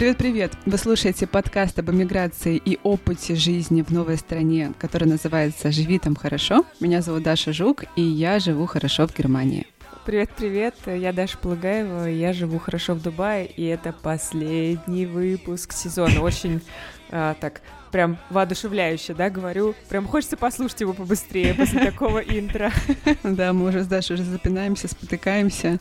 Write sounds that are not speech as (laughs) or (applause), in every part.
Привет-привет! Вы слушаете подкаст об эмиграции и опыте жизни в новой стране, который называется «Живи там хорошо». Меня зовут Даша Жук, и я живу хорошо в Германии. Привет-привет, я Даша Плагаева, я живу хорошо в Дубае, и это последний выпуск сезона. Очень а, так прям воодушевляюще, да, говорю. Прям хочется послушать его побыстрее после такого (laughs) интро. Да, мы уже с Дашей уже запинаемся, спотыкаемся,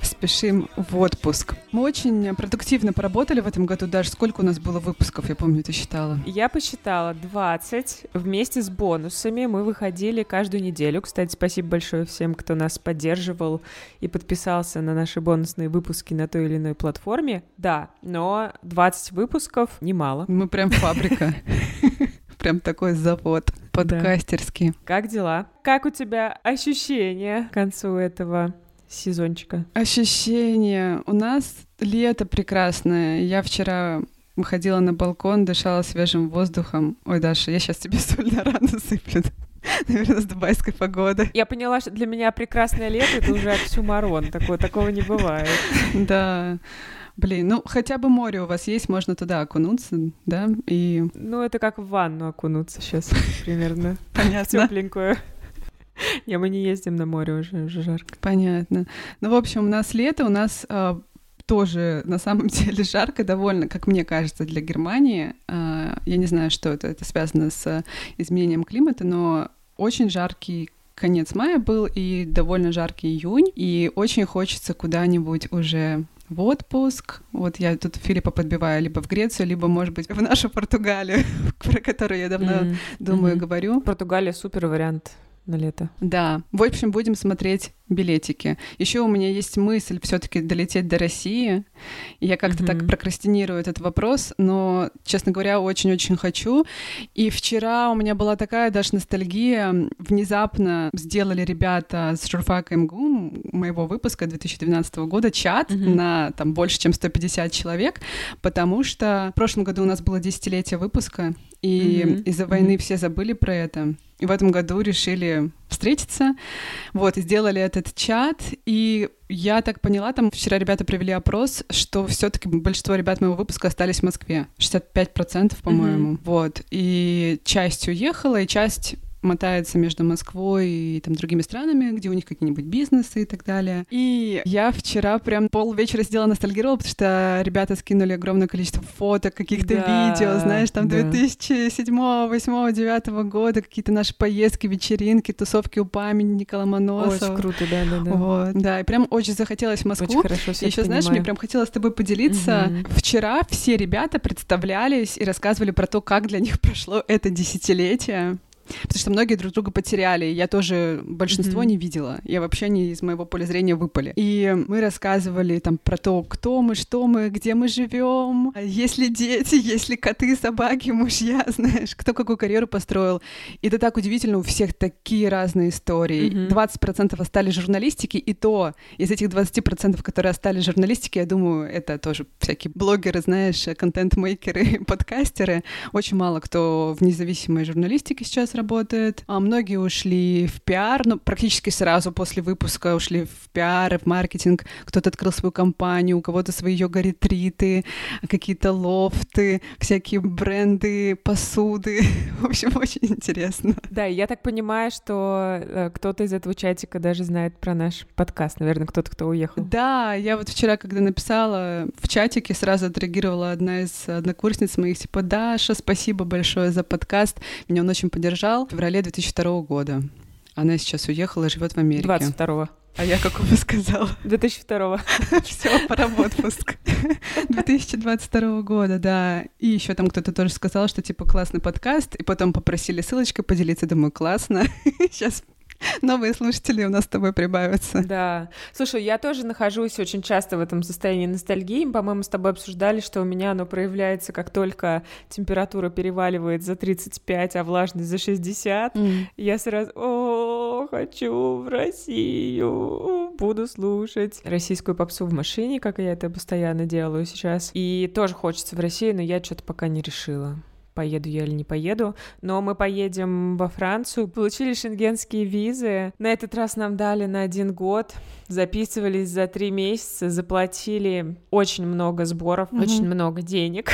спешим в отпуск. Мы очень продуктивно поработали в этом году. Даже сколько у нас было выпусков, я помню, ты считала? Я посчитала 20. Вместе с бонусами мы выходили каждую неделю. Кстати, спасибо большое всем, кто нас поддерживал и подписался на наши бонусные выпуски на той или иной платформе. Да, но 20 выпусков немало. Мы прям фабрика. (laughs) (laughs) Прям такой завод подкастерский. Да. Как дела? Как у тебя ощущения к концу этого сезончика? Ощущения. У нас лето прекрасное. Я вчера выходила на балкон, дышала свежим воздухом. Ой, Даша, я сейчас тебе (laughs) соль на рану сыплю. (laughs) Наверное, с дубайской погоды. Я поняла, что для меня прекрасное лето — это уже оксюмарон. Такого, такого не бывает. Да. Блин, ну хотя бы море у вас есть, можно туда окунуться, да? И... Ну, это как в ванну окунуться сейчас примерно. (laughs) Понятно. Тепленькую. Не, мы не ездим на море уже, уже жарко. Понятно. Ну, в общем, у нас лето, у нас э, тоже на самом (laughs) деле жарко довольно, как мне кажется, для Германии. Э, я не знаю, что это, это связано с изменением климата, но очень жаркий конец мая был и довольно жаркий июнь, и очень хочется куда-нибудь уже в отпуск. Вот я тут Филиппа подбиваю либо в Грецию, либо, может быть, в нашу Португалию, (laughs) про которую я давно mm-hmm. думаю, mm-hmm. говорю. Португалия супер вариант на лето. Да. В общем, будем смотреть билетики. Еще у меня есть мысль все-таки долететь до России. Я как-то mm-hmm. так прокрастинирую этот вопрос, но, честно говоря, очень-очень хочу. И вчера у меня была такая даже ностальгия. Внезапно сделали ребята с журфака МГУ моего выпуска 2012 года чат mm-hmm. на там больше, чем 150 человек, потому что в прошлом году у нас было десятилетие выпуска, и mm-hmm. из-за войны mm-hmm. все забыли про это. И в этом году решили встретиться, вот, и сделали этот чат, и я так поняла, там вчера ребята провели опрос, что все таки большинство ребят моего выпуска остались в Москве, 65%, по-моему, mm-hmm. вот, и часть уехала, и часть мотается между Москвой и там другими странами, где у них какие-нибудь бизнесы и так далее. И я вчера прям пол вечера сидела ностальгировала, потому что ребята скинули огромное количество фоток, каких-то да, видео, знаешь, там да. 2007, 2008, 2009 года, какие-то наши поездки, вечеринки, тусовки у памятника Ломоносова. Очень круто, да, да, да. Вот, да, и прям очень захотелось в Москву. Очень хорошо и еще, знаешь, мне прям хотелось с тобой поделиться. Угу. Вчера все ребята представлялись и рассказывали про то, как для них прошло это десятилетие. Потому что многие друг друга потеряли. Я тоже большинство mm-hmm. не видела. Я вообще не из моего поля зрения выпали. И мы рассказывали там про то, кто мы, что мы, где мы живем, есть ли дети, (laughs) есть ли коты, собаки, мужья, (laughs) знаешь, кто какую карьеру построил. И это так удивительно, у всех такие разные истории. Mm-hmm. 20% остались журналистики, и то из этих 20%, которые остались журналистики, я думаю, это тоже всякие блогеры, знаешь, контент-мейкеры, (laughs) подкастеры. Очень мало кто в независимой журналистике сейчас сейчас работает. А многие ушли в пиар, ну, практически сразу после выпуска ушли в пиар, в маркетинг. Кто-то открыл свою компанию, у кого-то свои йога-ретриты, какие-то лофты, всякие бренды, посуды. (laughs) В общем, очень интересно. Да, я так понимаю, что э, кто-то из этого чатика даже знает про наш подкаст. Наверное, кто-то, кто уехал. Да, я вот вчера, когда написала в чатике, сразу отреагировала одна из однокурсниц моих, типа, Даша, спасибо большое за подкаст. Меня он очень поддержал приезжал в феврале 2002 года. Она сейчас уехала и живет в Америке. 22-го. А я какого сказала? (laughs) 2002-го. (laughs) Все, пора в отпуск. (laughs) 2022 года, да. И еще там кто-то тоже сказал, что типа классный подкаст, и потом попросили ссылочкой поделиться. Думаю, классно. Сейчас (laughs) новые слушатели у нас с тобой прибавятся. Да. Слушай, я тоже нахожусь очень часто в этом состоянии ностальгии. По-моему, с тобой обсуждали, что у меня оно проявляется, как только температура переваливает за 35, а влажность за 60. Mm. Я сразу, о, хочу в Россию, буду слушать российскую попсу в машине, как я это постоянно делаю сейчас. И тоже хочется в Россию, но я что-то пока не решила поеду я или не поеду. Но мы поедем во Францию, получили шенгенские визы. На этот раз нам дали на один год, записывались за три месяца, заплатили очень много сборов, mm-hmm. очень много денег,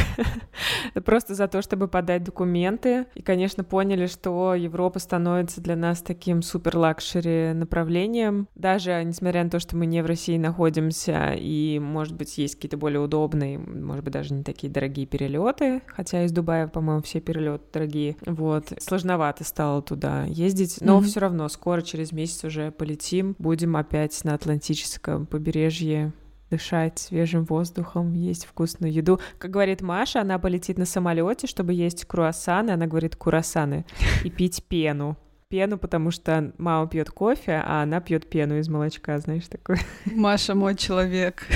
(laughs) просто за то, чтобы подать документы. И, конечно, поняли, что Европа становится для нас таким супер luxury направлением. Даже несмотря на то, что мы не в России находимся, и, может быть, есть какие-то более удобные, может быть, даже не такие дорогие перелеты, хотя из Дубая, по-моему, все перелеты дорогие. Вот, сложновато стало туда ездить, но mm-hmm. все равно скоро, через месяц уже полетим, будем опять на Атлантическом побережье дышать свежим воздухом, есть вкусную еду. Как говорит Маша, она полетит на самолете, чтобы есть круассаны, она говорит курасаны, и пить пену пену, потому что мама пьет кофе, а она пьет пену из молочка, знаешь, такое. Маша мой (laughs) человек.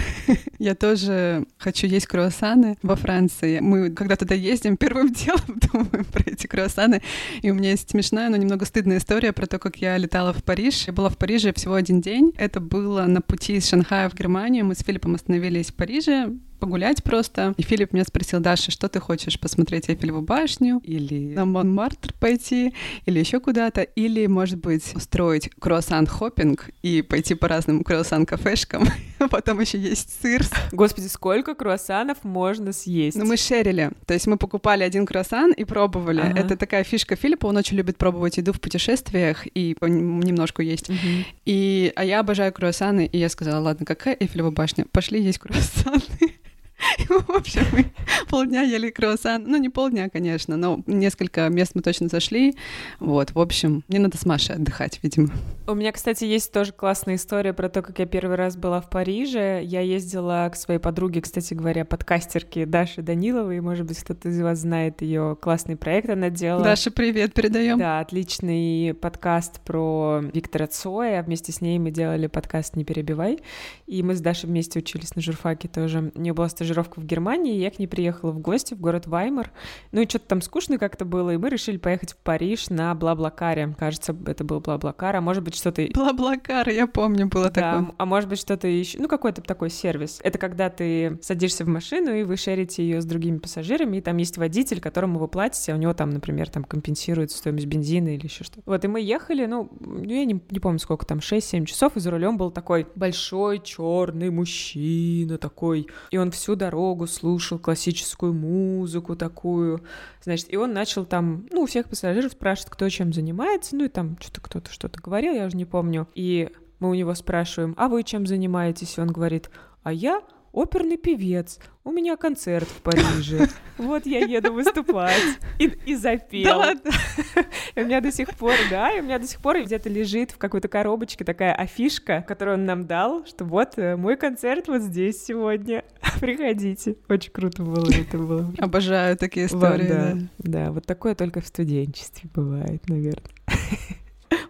Я тоже хочу есть круассаны во Франции. Мы, когда туда ездим, первым (laughs) делом думаем про эти круассаны. И у меня есть смешная, но немного стыдная история про то, как я летала в Париж. Я была в Париже всего один день. Это было на пути из Шанхая в Германию. Мы с Филиппом остановились в Париже, погулять просто. И Филипп меня спросил, Даша, что ты хочешь посмотреть Эйфелеву башню или на Монмартр пойти, или еще куда-то, или, может быть, устроить круассан-хоппинг и пойти по разным круассан-кафешкам, а (laughs) потом еще есть сыр. Господи, сколько круассанов можно съесть? Ну, мы шерили. То есть мы покупали один круассан и пробовали. Ага. Это такая фишка Филиппа, он очень любит пробовать еду в путешествиях и немножко есть. Угу. И, а я обожаю круассаны, и я сказала, ладно, какая Эйфелева башня? Пошли есть круассаны. (laughs) В общем, мы полдня ели круассан. Ну, не полдня, конечно, но несколько мест мы точно зашли. Вот, в общем, мне надо с Машей отдыхать, видимо. У меня, кстати, есть тоже классная история про то, как я первый раз была в Париже. Я ездила к своей подруге, кстати говоря, подкастерке Даше Даниловой. Может быть, кто-то из вас знает ее классный проект она делала. Даша, привет, передаем. Да, отличный подкаст про Виктора Цоя. Вместе с ней мы делали подкаст «Не перебивай». И мы с Дашей вместе учились на журфаке тоже. У нее была стажировка в Германии, я к ней приехала в гости в город Ваймар. Ну и что-то там скучно как-то было, и мы решили поехать в Париж на Блаблакаре. Кажется, это был Блаблакар, а может быть что-то... Блаблакар, я помню, было да, такое. А может быть что-то еще... Ну какой-то такой сервис. Это когда ты садишься в машину, и вы шерите ее с другими пассажирами, и там есть водитель, которому вы платите, а у него там, например, там компенсируется стоимость бензина или еще что-то. Вот, и мы ехали, ну, я не, не помню сколько там, 6-7 часов, и за рулем был такой большой черный мужчина такой, и он всю дорогу слушал классическую музыку такую, значит, и он начал там, ну, у всех пассажиров спрашивать, кто чем занимается, ну, и там что-то кто-то что-то говорил, я уже не помню, и мы у него спрашиваем, а вы чем занимаетесь? И он говорит, а я оперный певец, у меня концерт в Париже, (laughs) вот я еду выступать. И, и запел. Да (laughs) И у меня до сих пор, да, и у меня до сих пор где-то лежит в какой-то коробочке такая афишка, которую он нам дал, что вот э, мой концерт вот здесь сегодня. (laughs) Приходите. Очень круто было это было. Обожаю такие истории. да, да, вот такое только в студенчестве бывает, наверное.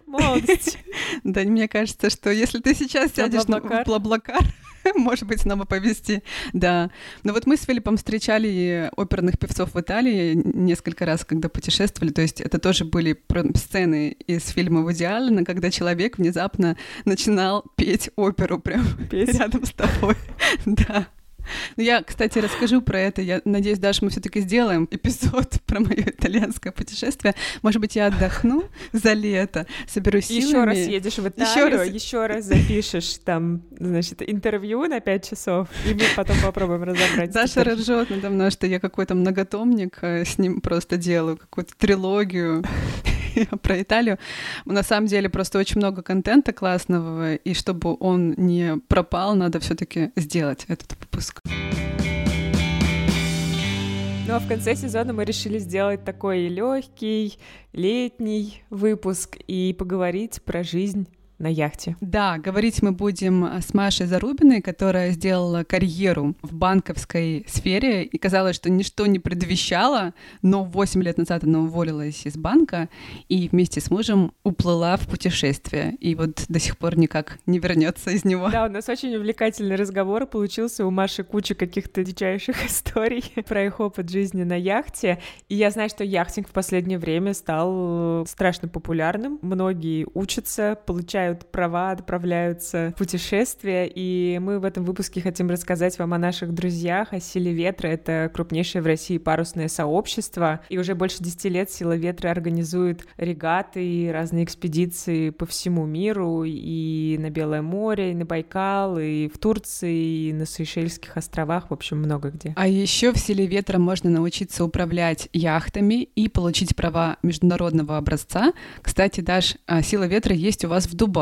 Молодость. Да, мне кажется, что если ты сейчас сядешь на Блаблакар, (laughs) может быть, снова повести. Да. Но вот мы с Филиппом встречали оперных певцов в Италии несколько раз, когда путешествовали. То есть это тоже были сцены из фильма «В идеале», когда человек внезапно начинал петь оперу прямо (laughs) рядом с тобой. (laughs) Да. Ну, я, кстати, расскажу про это. Я надеюсь, Даша, мы все-таки сделаем эпизод (laughs) про мое итальянское путешествие. Может быть, я отдохну за лето, соберу силами. Еще раз едешь в Италию, еще раз, еще раз запишешь там, значит, интервью на пять часов, и мы потом попробуем разобрать. Даша ржет надо мной, что я какой-то многотомник э, с ним просто делаю, какую-то трилогию. (laughs) про Италию. На самом деле просто очень много контента классного, и чтобы он не пропал, надо все-таки сделать этот выпуск. Ну а в конце сезона мы решили сделать такой легкий летний выпуск и поговорить про жизнь на яхте. Да, говорить мы будем с Машей Зарубиной, которая сделала карьеру в банковской сфере, и казалось, что ничто не предвещало, но 8 лет назад она уволилась из банка и вместе с мужем уплыла в путешествие, и вот до сих пор никак не вернется из него. Да, у нас очень увлекательный разговор получился, у Маши куча каких-то дичайших (laughs) историй про их опыт жизни на яхте, и я знаю, что яхтинг в последнее время стал страшно популярным, многие учатся, получают получают права, отправляются в путешествия, и мы в этом выпуске хотим рассказать вам о наших друзьях, о Силе Ветра. Это крупнейшее в России парусное сообщество, и уже больше 10 лет Сила Ветра организует регаты и разные экспедиции по всему миру, и на Белое море, и на Байкал, и в Турции, и на Сейшельских островах, в общем, много где. А еще в Силе Ветра можно научиться управлять яхтами и получить права международного образца. Кстати, Даш, а, Сила Ветра есть у вас в Дубае,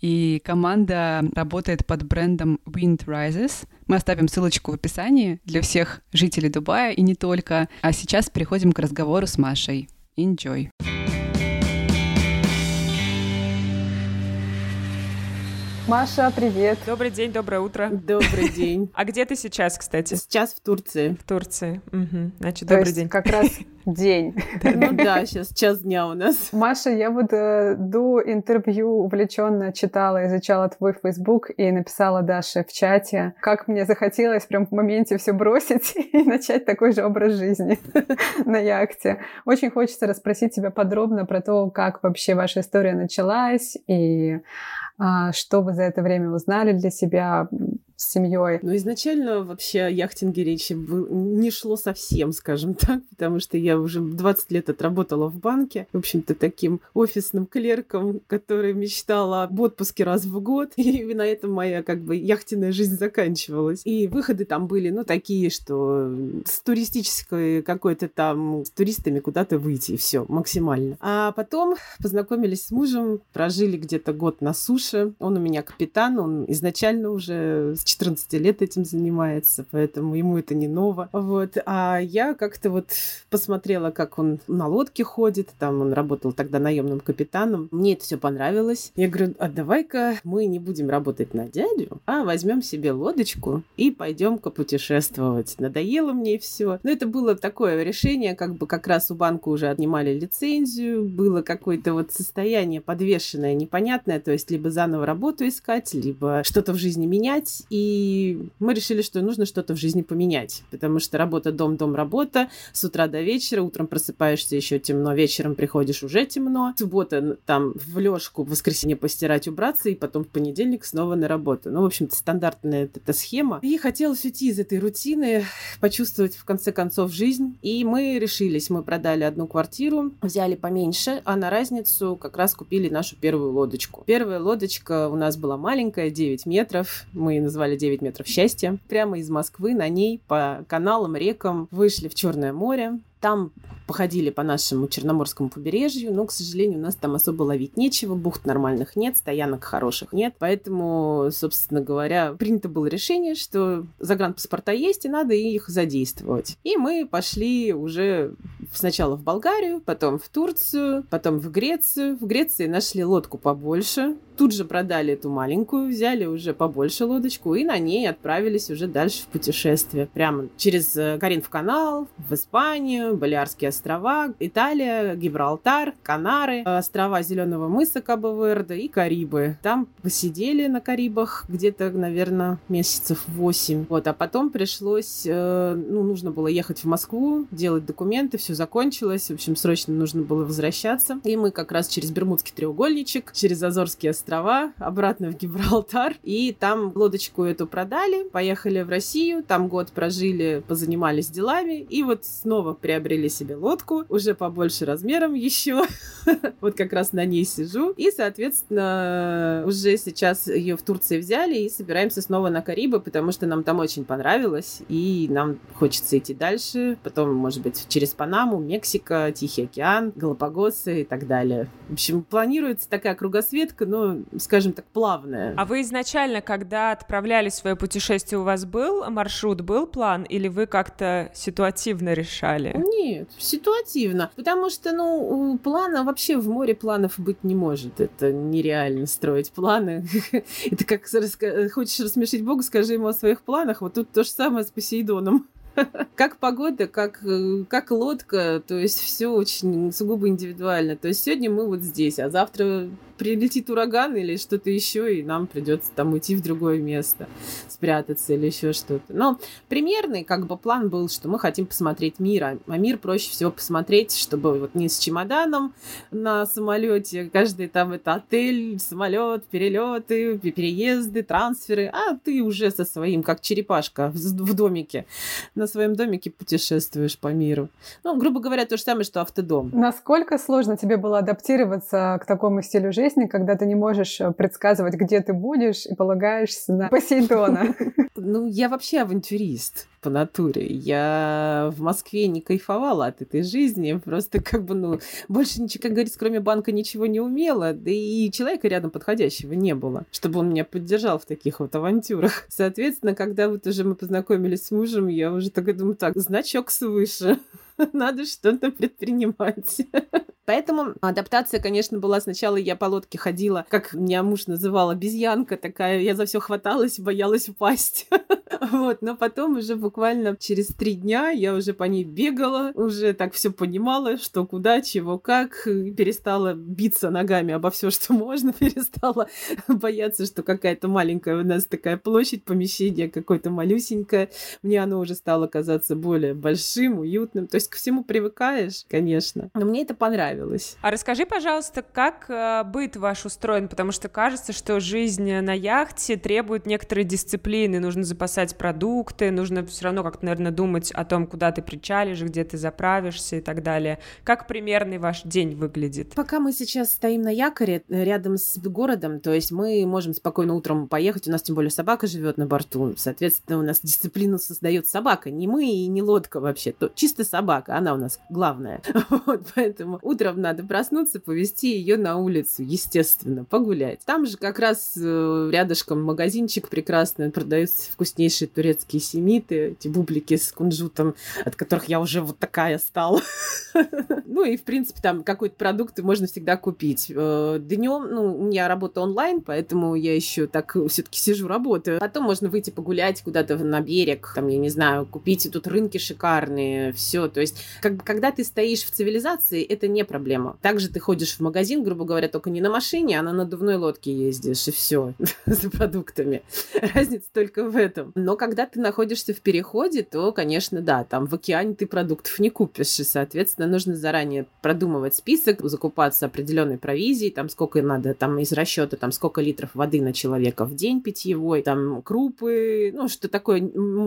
и команда работает под брендом Wind Rises. Мы оставим ссылочку в описании для всех жителей Дубая и не только. А сейчас переходим к разговору с Машей. Enjoy! Маша, привет. Добрый день, доброе утро. Добрый день. (laughs) А где ты сейчас, кстати? Сейчас в Турции. В Турции. Угу. Значит, То добрый есть день. как раз (laughs) день. Ну да, сейчас час дня у нас. Маша, я вот э, до интервью увлеченно читала, изучала твой Facebook и написала Даше в чате, как мне захотелось прям в моменте все бросить (laughs) и начать такой же образ жизни на яхте. Очень хочется расспросить тебя подробно про то, как вообще ваша история началась и что вы за это время узнали для себя с семьей? Ну, изначально вообще о яхтинге речи не шло совсем, скажем (laughs) так, потому что я уже 20 лет отработала в банке, в общем-то, таким офисным клерком, который мечтала об отпуске раз в год, (laughs) и на этом моя, как бы, яхтенная жизнь заканчивалась. И выходы там были, ну, такие, что с туристической какой-то там, с туристами куда-то выйти, и все, максимально. А потом познакомились с мужем, прожили где-то год на суше, он у меня капитан, он изначально уже с 14 лет этим занимается, поэтому ему это не ново. Вот. А я как-то вот посмотрела, как он на лодке ходит, там он работал тогда наемным капитаном. Мне это все понравилось. Я говорю, а давай-ка мы не будем работать на дядю, а возьмем себе лодочку и пойдем-ка путешествовать. Надоело мне все. Но это было такое решение, как бы как раз у банка уже отнимали лицензию, было какое-то вот состояние подвешенное, непонятное, то есть либо заново работу искать, либо что-то в жизни менять. Мы решили, что нужно что-то в жизни поменять, потому что работа, дом, дом, работа, с утра до вечера, утром просыпаешься еще темно, вечером приходишь уже темно, суббота там в лёжку, в воскресенье постирать, убраться, и потом в понедельник снова на работу. Ну, в общем-то, стандартная эта схема. И хотелось уйти из этой рутины, почувствовать в конце концов жизнь. И мы решились, мы продали одну квартиру, взяли поменьше, а на разницу как раз купили нашу первую лодочку. Первая лодочка у нас была маленькая, 9 метров. Мы назвали назвали 9 метров счастья. Прямо из Москвы на ней по каналам, рекам вышли в Черное море. Там походили по нашему Черноморскому побережью, но, к сожалению, у нас там особо ловить нечего, бухт нормальных нет, стоянок хороших нет, поэтому, собственно говоря, принято было решение, что загранпаспорта есть, и надо их задействовать. И мы пошли уже сначала в Болгарию, потом в Турцию, потом в Грецию. В Греции нашли лодку побольше, тут же продали эту маленькую, взяли уже побольше лодочку и на ней отправились уже дальше в путешествие. Прямо через э, Каринф канал в Испанию, Балиарские острова, Италия, Гибралтар, Канары, острова Зеленого мыса Кабо-Верде и Карибы. Там посидели на Карибах где-то, наверное, месяцев 8. Вот, а потом пришлось, э, ну, нужно было ехать в Москву, делать документы, все закончилось. В общем, срочно нужно было возвращаться. И мы как раз через Бермудский треугольничек, через Азорские острова, обратно в Гибралтар. И там лодочку эту продали, поехали в Россию, там год прожили, позанимались делами, и вот снова приобрели себе лодку, уже побольше размером еще. (laughs) вот как раз на ней сижу. И, соответственно, уже сейчас ее в Турции взяли и собираемся снова на Карибы, потому что нам там очень понравилось, и нам хочется идти дальше. Потом, может быть, через Панаму, Мексика, Тихий океан, Галапагосы и так далее. В общем, планируется такая кругосветка, но, скажем так, плавная. А вы изначально, когда отправлялись в свое путешествие, у вас был маршрут, был план, или вы как-то ситуативно решали? Нет, ситуативно. Потому что, ну, у плана вообще в море планов быть не может. Это нереально строить планы. (laughs) Это как хочешь рассмешить Бога, скажи ему о своих планах. Вот тут то же самое с Посейдоном. Как погода, как, э, как лодка, то есть все очень сугубо индивидуально. То есть сегодня мы вот здесь, а завтра прилетит ураган или что-то еще, и нам придется там уйти в другое место, спрятаться или еще что-то. Но примерный как бы план был, что мы хотим посмотреть мир, а, а мир проще всего посмотреть, чтобы вот не с чемоданом на самолете, каждый там это отель, самолет, перелеты, переезды, трансферы, а ты уже со своим, как черепашка в домике, на своем домике путешествуешь по миру. Ну, грубо говоря, то же самое, что автодом. Насколько сложно тебе было адаптироваться к такому стилю жизни, когда ты не можешь э, предсказывать, где ты будешь, и полагаешься на Посейдона? (laughs) (laughs) Ну, я вообще авантюрист по натуре. Я в Москве не кайфовала от этой жизни, просто как бы, ну, больше ничего, как говорится, кроме банка ничего не умела, да и человека рядом подходящего не было, чтобы он меня поддержал в таких вот авантюрах. Соответственно, когда вот уже мы познакомились с мужем, я уже такая думаю, так, значок свыше. (laughs) надо что-то предпринимать. (laughs) Поэтому адаптация, конечно, была сначала я по лодке ходила, как меня муж называл, обезьянка такая, я за все хваталась, боялась упасть. (laughs) Вот, но потом уже буквально через три дня я уже по ней бегала, уже так все понимала, что куда, чего, как, перестала биться ногами обо все, что можно, перестала бояться, что какая-то маленькая у нас такая площадь, помещение какое-то малюсенькое. Мне оно уже стало казаться более большим, уютным. То есть есть ко всему привыкаешь, конечно. Но мне это понравилось. А расскажи, пожалуйста, как э, быт ваш устроен? Потому что кажется, что жизнь на яхте требует некоторой дисциплины. Нужно запасать продукты, нужно все равно как-то, наверное, думать о том, куда ты причалишь, где ты заправишься и так далее. Как примерный ваш день выглядит? Пока мы сейчас стоим на якоре э, рядом с городом, то есть мы можем спокойно утром поехать, у нас тем более собака живет на борту, соответственно, у нас (laughs) дисциплину создает собака, не мы и не лодка вообще, то чисто собака собака, она у нас главная. (laughs) Вот, поэтому утром надо проснуться, повести ее на улицу, естественно, погулять. Там же как раз э, рядышком магазинчик прекрасный, продаются вкуснейшие турецкие семиты, эти бублики с кунжутом, от которых я уже вот такая стала. (laughs) Ну и, в принципе, там какой-то продукт можно всегда купить. Э, Днем, ну, у меня работа онлайн, поэтому я еще так все-таки сижу, работаю. Потом можно выйти погулять куда-то на берег, там, я не знаю, купить, тут рынки шикарные, все. То есть, как бы, когда ты стоишь в цивилизации, это не проблема. Также ты ходишь в магазин, грубо говоря, только не на машине, а на надувной лодке ездишь, и все (laughs) за продуктами. Разница только в этом. Но когда ты находишься в переходе, то, конечно, да, там в океане ты продуктов не купишь, и, соответственно, нужно заранее продумывать список, закупаться определенной провизией, там сколько надо, там из расчета, там сколько литров воды на человека в день питьевой, там крупы, ну, что такое,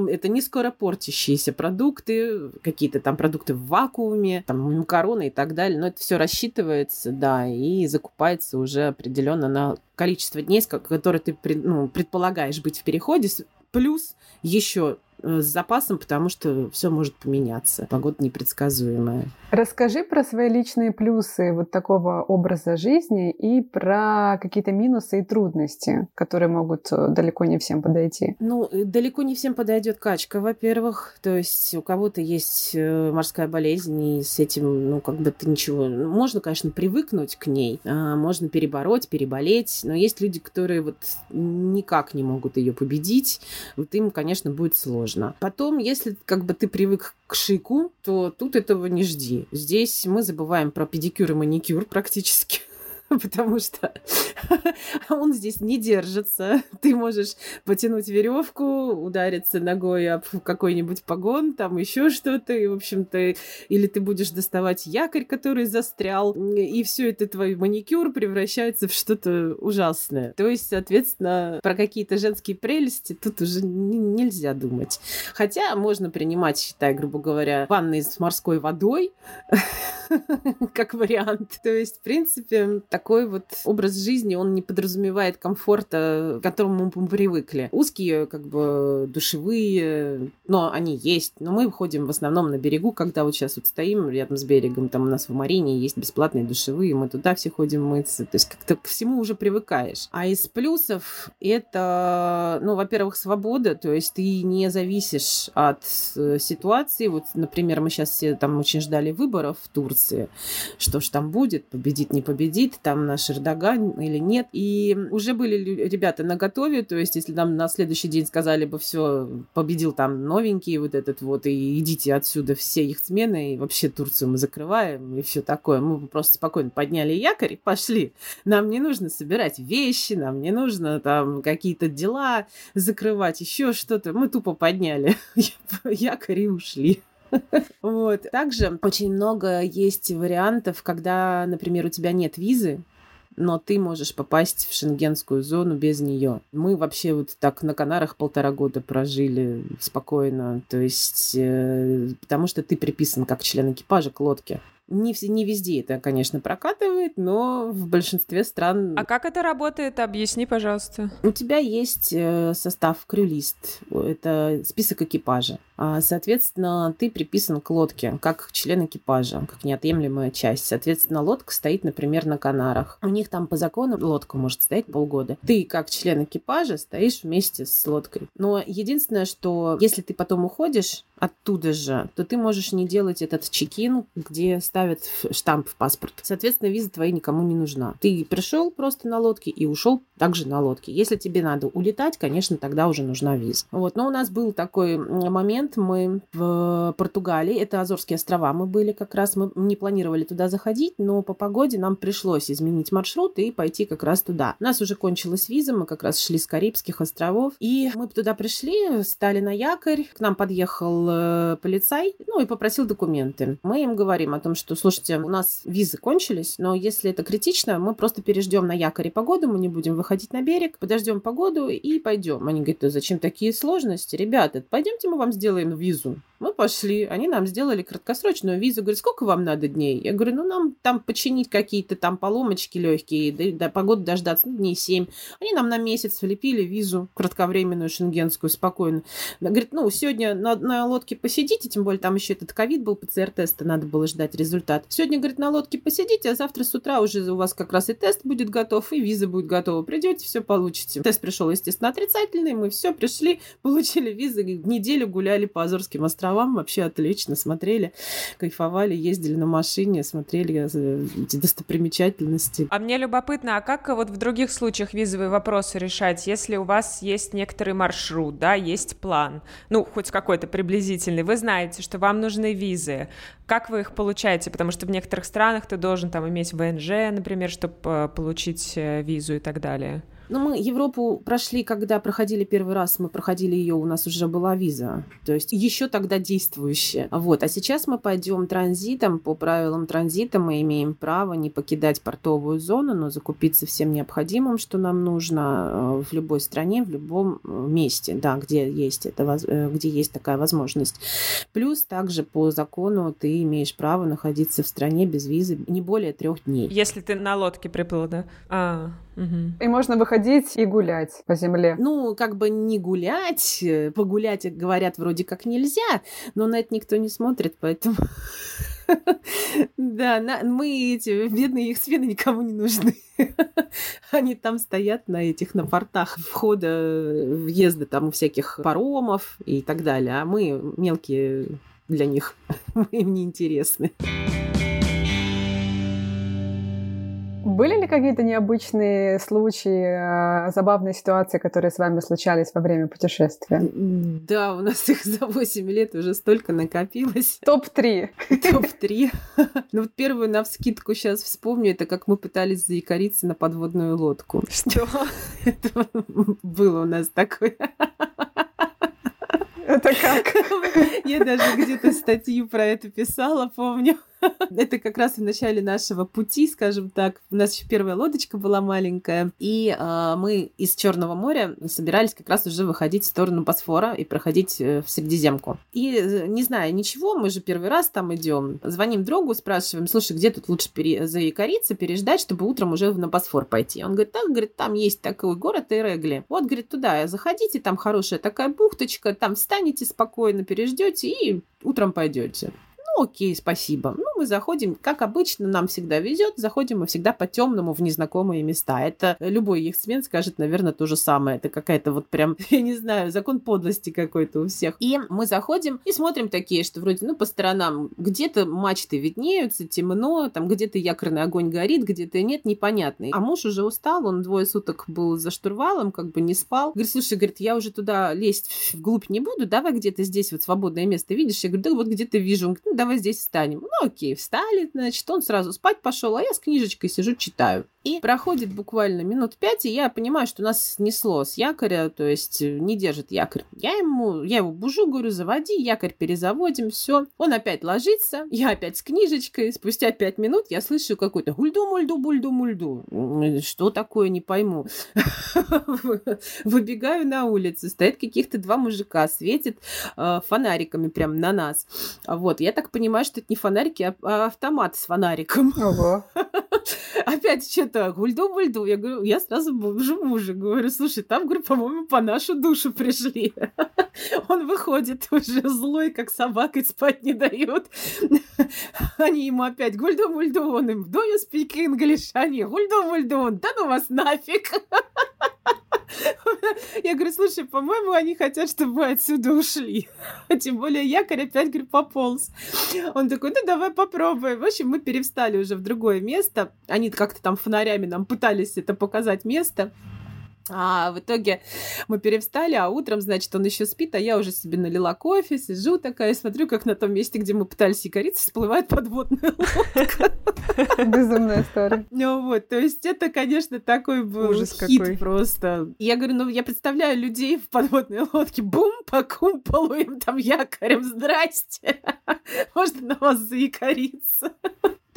это не скоро портящиеся продукты, какие-то там продукты в вакууме, там макароны и так далее. Но это все рассчитывается, да, и закупается уже определенно на количество дней, которые ты ну, предполагаешь быть в переходе, плюс еще с запасом, потому что все может поменяться. Погода непредсказуемая. Расскажи про свои личные плюсы вот такого образа жизни и про какие-то минусы и трудности, которые могут э, далеко не всем подойти. Ну, э, далеко не всем подойдет качка, во-первых. То есть у кого-то есть морская болезнь, и с этим, ну, как бы ты ничего... Ну, можно, конечно, привыкнуть к ней, а можно перебороть, переболеть, но есть люди, которые вот никак не могут ее победить. Вот им, конечно, будет сложно сложно. Потом, если как бы ты привык к шику, то тут этого не жди. Здесь мы забываем про педикюр и маникюр практически. (laughs) потому что (laughs) он здесь не держится. (laughs) Ты можешь потянуть веревку, удариться ногой об какой-нибудь погон, там еще что-то, и, в общем-то, или ты будешь доставать якорь, который застрял, и все это твой маникюр превращается в что-то ужасное. То есть, соответственно, про какие-то женские прелести тут уже нельзя думать. Хотя можно принимать, считай, грубо говоря, ванны с морской водой, как вариант. То есть, в принципе, такой вот образ жизни, он не подразумевает комфорта, к которому мы привыкли. Узкие, как бы, душевые, но они есть. Но мы ходим в основном на берегу, когда вот сейчас вот стоим рядом с берегом, там у нас в Марине есть бесплатные душевые, мы туда все ходим мыться. То есть как-то к всему уже привыкаешь. А из плюсов это, ну, во-первых, свобода, то есть ты не зависишь от э, ситуации. Вот, например, мы сейчас все там очень ждали выборов в Турции, Турции. Что ж там будет, победит, не победит, там наш Эрдоган или нет. И уже были ребята на готове, то есть если нам на следующий день сказали бы, все, победил там новенький вот этот вот, и идите отсюда все их смены, и вообще Турцию мы закрываем, и все такое. Мы просто спокойно подняли якорь пошли. Нам не нужно собирать вещи, нам не нужно там какие-то дела закрывать, еще что-то. Мы тупо подняли (laughs) якорь и ушли. (laughs) Вот. Также очень много есть вариантов, когда, например, у тебя нет визы, но ты можешь попасть в шенгенскую зону без нее. Мы вообще вот так на Канарах полтора года прожили спокойно, то есть э, потому что ты приписан как член экипажа к лодке. Не, не везде это, конечно, прокатывает, но в большинстве стран... А как это работает? Объясни, пожалуйста. У тебя есть э, состав крюлист, это список экипажа. А, соответственно, ты приписан к лодке как член экипажа, как неотъемлемая часть. Соответственно, лодка стоит, например, на Канарах. У них там по закону лодка может стоять полгода. Ты как член экипажа стоишь вместе с лодкой. Но единственное, что если ты потом уходишь оттуда же, то ты можешь не делать этот чекин, где ставят штамп в паспорт. Соответственно, виза твоя никому не нужна. Ты пришел просто на лодке и ушел также на лодке. Если тебе надо улетать, конечно, тогда уже нужна виза. Вот. Но у нас был такой момент, мы в Португалии, это Азорские острова мы были как раз, мы не планировали туда заходить, но по погоде нам пришлось изменить маршрут и пойти как раз туда. У нас уже кончилась виза, мы как раз шли с Карибских островов, и мы туда пришли, стали на якорь, к нам подъехал э, полицай, ну и попросил документы. Мы им говорим о том, что, слушайте, у нас визы кончились, но если это критично, мы просто переждем на якоре погоду, мы не будем выходить на берег, подождем погоду и пойдем. Они говорят, зачем такие сложности? Ребята, пойдемте мы вам сделаем визу. Мы пошли, они нам сделали краткосрочную визу. Говорят, сколько вам надо дней? Я говорю, ну нам там починить какие-то там поломочки легкие, да, да погоду дождаться, ну, дней семь. Они нам на месяц влепили визу кратковременную шенгенскую спокойно. Говорит, ну сегодня на, на лодке посидите, тем более там еще этот ковид был, ПЦР-теста, надо было ждать результат. Сегодня, говорит, на лодке посидите, а завтра с утра уже у вас как раз и тест будет готов, и виза будет готова. Придете, все получите. Тест пришел, естественно, отрицательный, мы все пришли, получили визы, неделю гуляли по Азорским островам, вообще отлично смотрели, кайфовали, ездили на машине, смотрели э, эти достопримечательности. А мне любопытно, а как вот в других случаях визовые вопросы решать, если у вас есть некоторый маршрут, да, есть план, ну, хоть какой-то приблизительный, вы знаете, что вам нужны визы, как вы их получаете? Потому что в некоторых странах ты должен там иметь ВНЖ, например, чтобы э, получить э, визу и так далее. Ну, мы Европу прошли, когда проходили первый раз, мы проходили ее, у нас уже была виза. То есть еще тогда действующая. Вот. А сейчас мы пойдем транзитом. По правилам транзита мы имеем право не покидать портовую зону, но закупиться всем необходимым, что нам нужно э, в любой стране, в любом э, месте, да, где есть, это, э, где есть такая возможность. Плюс также по закону ты имеешь право находиться в стране без визы не более трех дней. Если ты на лодке приплыл, да? А, угу. И можно выходить ходить и гулять по земле. Ну, как бы не гулять, э, погулять, говорят, вроде как нельзя, но на это никто не смотрит, поэтому... (laughs) Да, мы эти бедные их смены никому не нужны. (laughs) Они там стоят на этих, на портах входа, въезда там всяких паромов и так далее. А мы мелкие для них, (laughs) мы им не интересны. Были ли какие-то необычные случаи, э, забавные ситуации, которые с вами случались во время путешествия? Да, у нас их за 8 лет уже столько накопилось. (laughs) Топ-3. Топ-3. (laughs) Ну вот первую на вскидку сейчас вспомню, это как мы пытались заикариться на подводную лодку. Что? (laughs) Это было у нас такое. Это как? Я даже где-то статью про это писала, помню. (laughs) Это как раз в начале нашего пути, скажем так. У нас еще первая лодочка была маленькая, и э, мы из Черного моря собирались как раз уже выходить в сторону Босфора и проходить э, в Средиземку. И э, не знаю ничего, мы же первый раз там идем. Звоним другу, спрашиваем, слушай, где тут лучше пере... заикариться, переждать, чтобы утром уже на Босфор пойти. Он говорит, так, говорит, там есть такой город Эрегли. Вот, говорит, туда заходите, там хорошая такая бухточка, там встанете спокойно, переждете и утром пойдете Ну, окей, спасибо. Ну, мы заходим, как обычно, нам всегда везет, заходим мы всегда по темному в незнакомые места. Это любой яхтсмен скажет, наверное, то же самое. Это какая-то вот прям, (laughs) я не знаю, закон подлости какой-то у всех. И мы заходим и смотрим такие, что вроде, ну, по сторонам где-то мачты виднеются, темно, там где-то якорный огонь горит, где-то нет, непонятно. А муж уже устал, он двое суток был за штурвалом, как бы не спал. Говорит, слушай, говорит, я уже туда лезть вглубь не буду, давай где-то здесь вот свободное место видишь? Я говорю, да вот где-то вижу. Он говорит, ну, давай здесь встанем. Ну, окей, встали, значит, он сразу спать пошел, а я с книжечкой сижу, читаю. И проходит буквально минут пять, и я понимаю, что нас снесло с якоря, то есть э, не держит якорь. Я ему, я его бужу, говорю, заводи, якорь перезаводим, все. Он опять ложится, я опять с книжечкой. Спустя пять минут я слышу какой-то гульду-мульду, бульду-мульду. Что такое, не пойму. (laughs) Выбегаю на улицу, стоят каких-то два мужика, светят э, фонариками прям на нас. Вот, я так понимаю, что это не фонарики, а, а автомат с фонариком. Ого. (laughs) Опять что-то гульду-бульду. Я говорю, я сразу бужу мужа, говорю, слушай, там, говорю, по-моему, по нашу душу пришли. (laughs) Он выходит уже злой, как собака, и спать не дает. (laughs) Они ему опять гульду-мульду, он им, do you speak English? Они гульду-мульду, да ну вас нафиг. (laughs) Я говорю, слушай, по-моему, они хотят, чтобы мы отсюда ушли. (laughs) Тем более якорь опять, говорю, пополз. Он такой, ну давай попробуем. В общем, мы перевстали уже в другое место. Они как-то там фонарями нам пытались это показать место. А в итоге мы перевстали, а утром, значит, он еще спит, а я уже себе налила кофе, сижу такая, смотрю, как на том месте, где мы пытались якориться, всплывает подводная лодка. Безумная история. Ну вот, то есть это, конечно, такой был Ужас хит какой. просто. Я говорю, ну я представляю людей в подводной лодке, бум, по кумполу им там якорем, здрасте, (laughs) можно на вас заякориться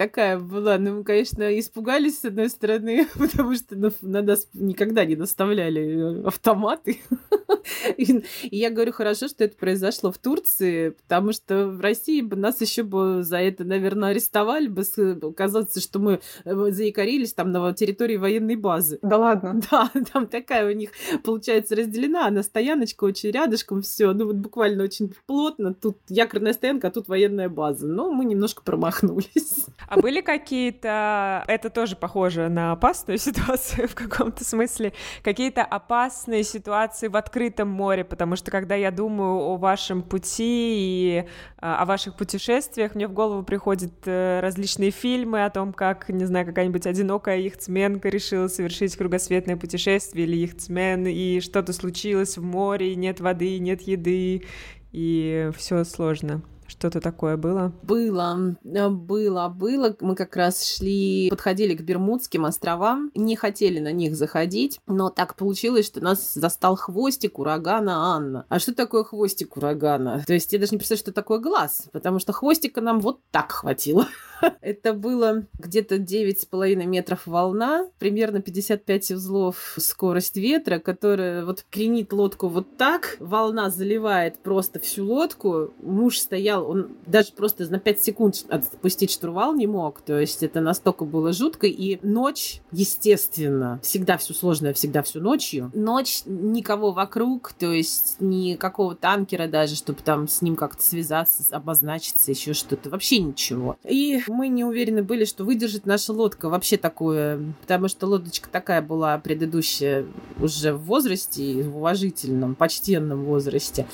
такая была. Ну, мы, конечно, испугались, с одной стороны, (laughs) потому что ну, на нас никогда не доставляли э, автоматы. (laughs) И я говорю, хорошо, что это произошло в Турции, потому что в России бы нас еще бы за это, наверное, арестовали бы, казаться, что мы э, заикарились там на территории военной базы. Да ладно? (laughs) Да, там такая у них, получается, разделена, она стояночка очень рядышком, все, ну вот буквально очень плотно, тут якорная стоянка, а тут военная база. Но мы немножко промахнулись. А были какие-то, это тоже похоже на опасную (laughs) ситуацию в каком-то смысле, какие-то опасные ситуации в открытом море, потому что когда я думаю о вашем пути и а, о ваших путешествиях, мне в голову приходят э, различные фильмы о том, как, не знаю, какая-нибудь одинокая яхтсменка решила совершить кругосветное путешествие или яхтсмен, и что-то случилось в море, и нет воды, и нет еды, и все сложно. Что-то такое было? Было, э, было, было. Мы как раз шли, подходили к Бермудским островам, не хотели на них заходить, но так получилось, что нас застал хвостик урагана Анна. А что такое хвостик урагана? То есть я даже не представляю, что такое глаз, потому что хвостика нам вот так хватило. (laughs) Это было где-то 9,5 метров волна, примерно 55 узлов скорость ветра, которая вот кренит лодку вот так, волна заливает просто всю лодку. Муж стоял, он даже просто на 5 секунд отпустить штурвал не мог, то есть это настолько было жутко. И ночь, естественно, всегда все сложное, всегда всю ночью. Ночь, никого вокруг, то есть никакого танкера даже, чтобы там с ним как-то связаться, обозначиться, еще что-то, вообще ничего. И мы не уверены были, что выдержит наша лодка вообще такое, потому что лодочка такая была предыдущая уже в возрасте, в уважительном, почтенном возрасте.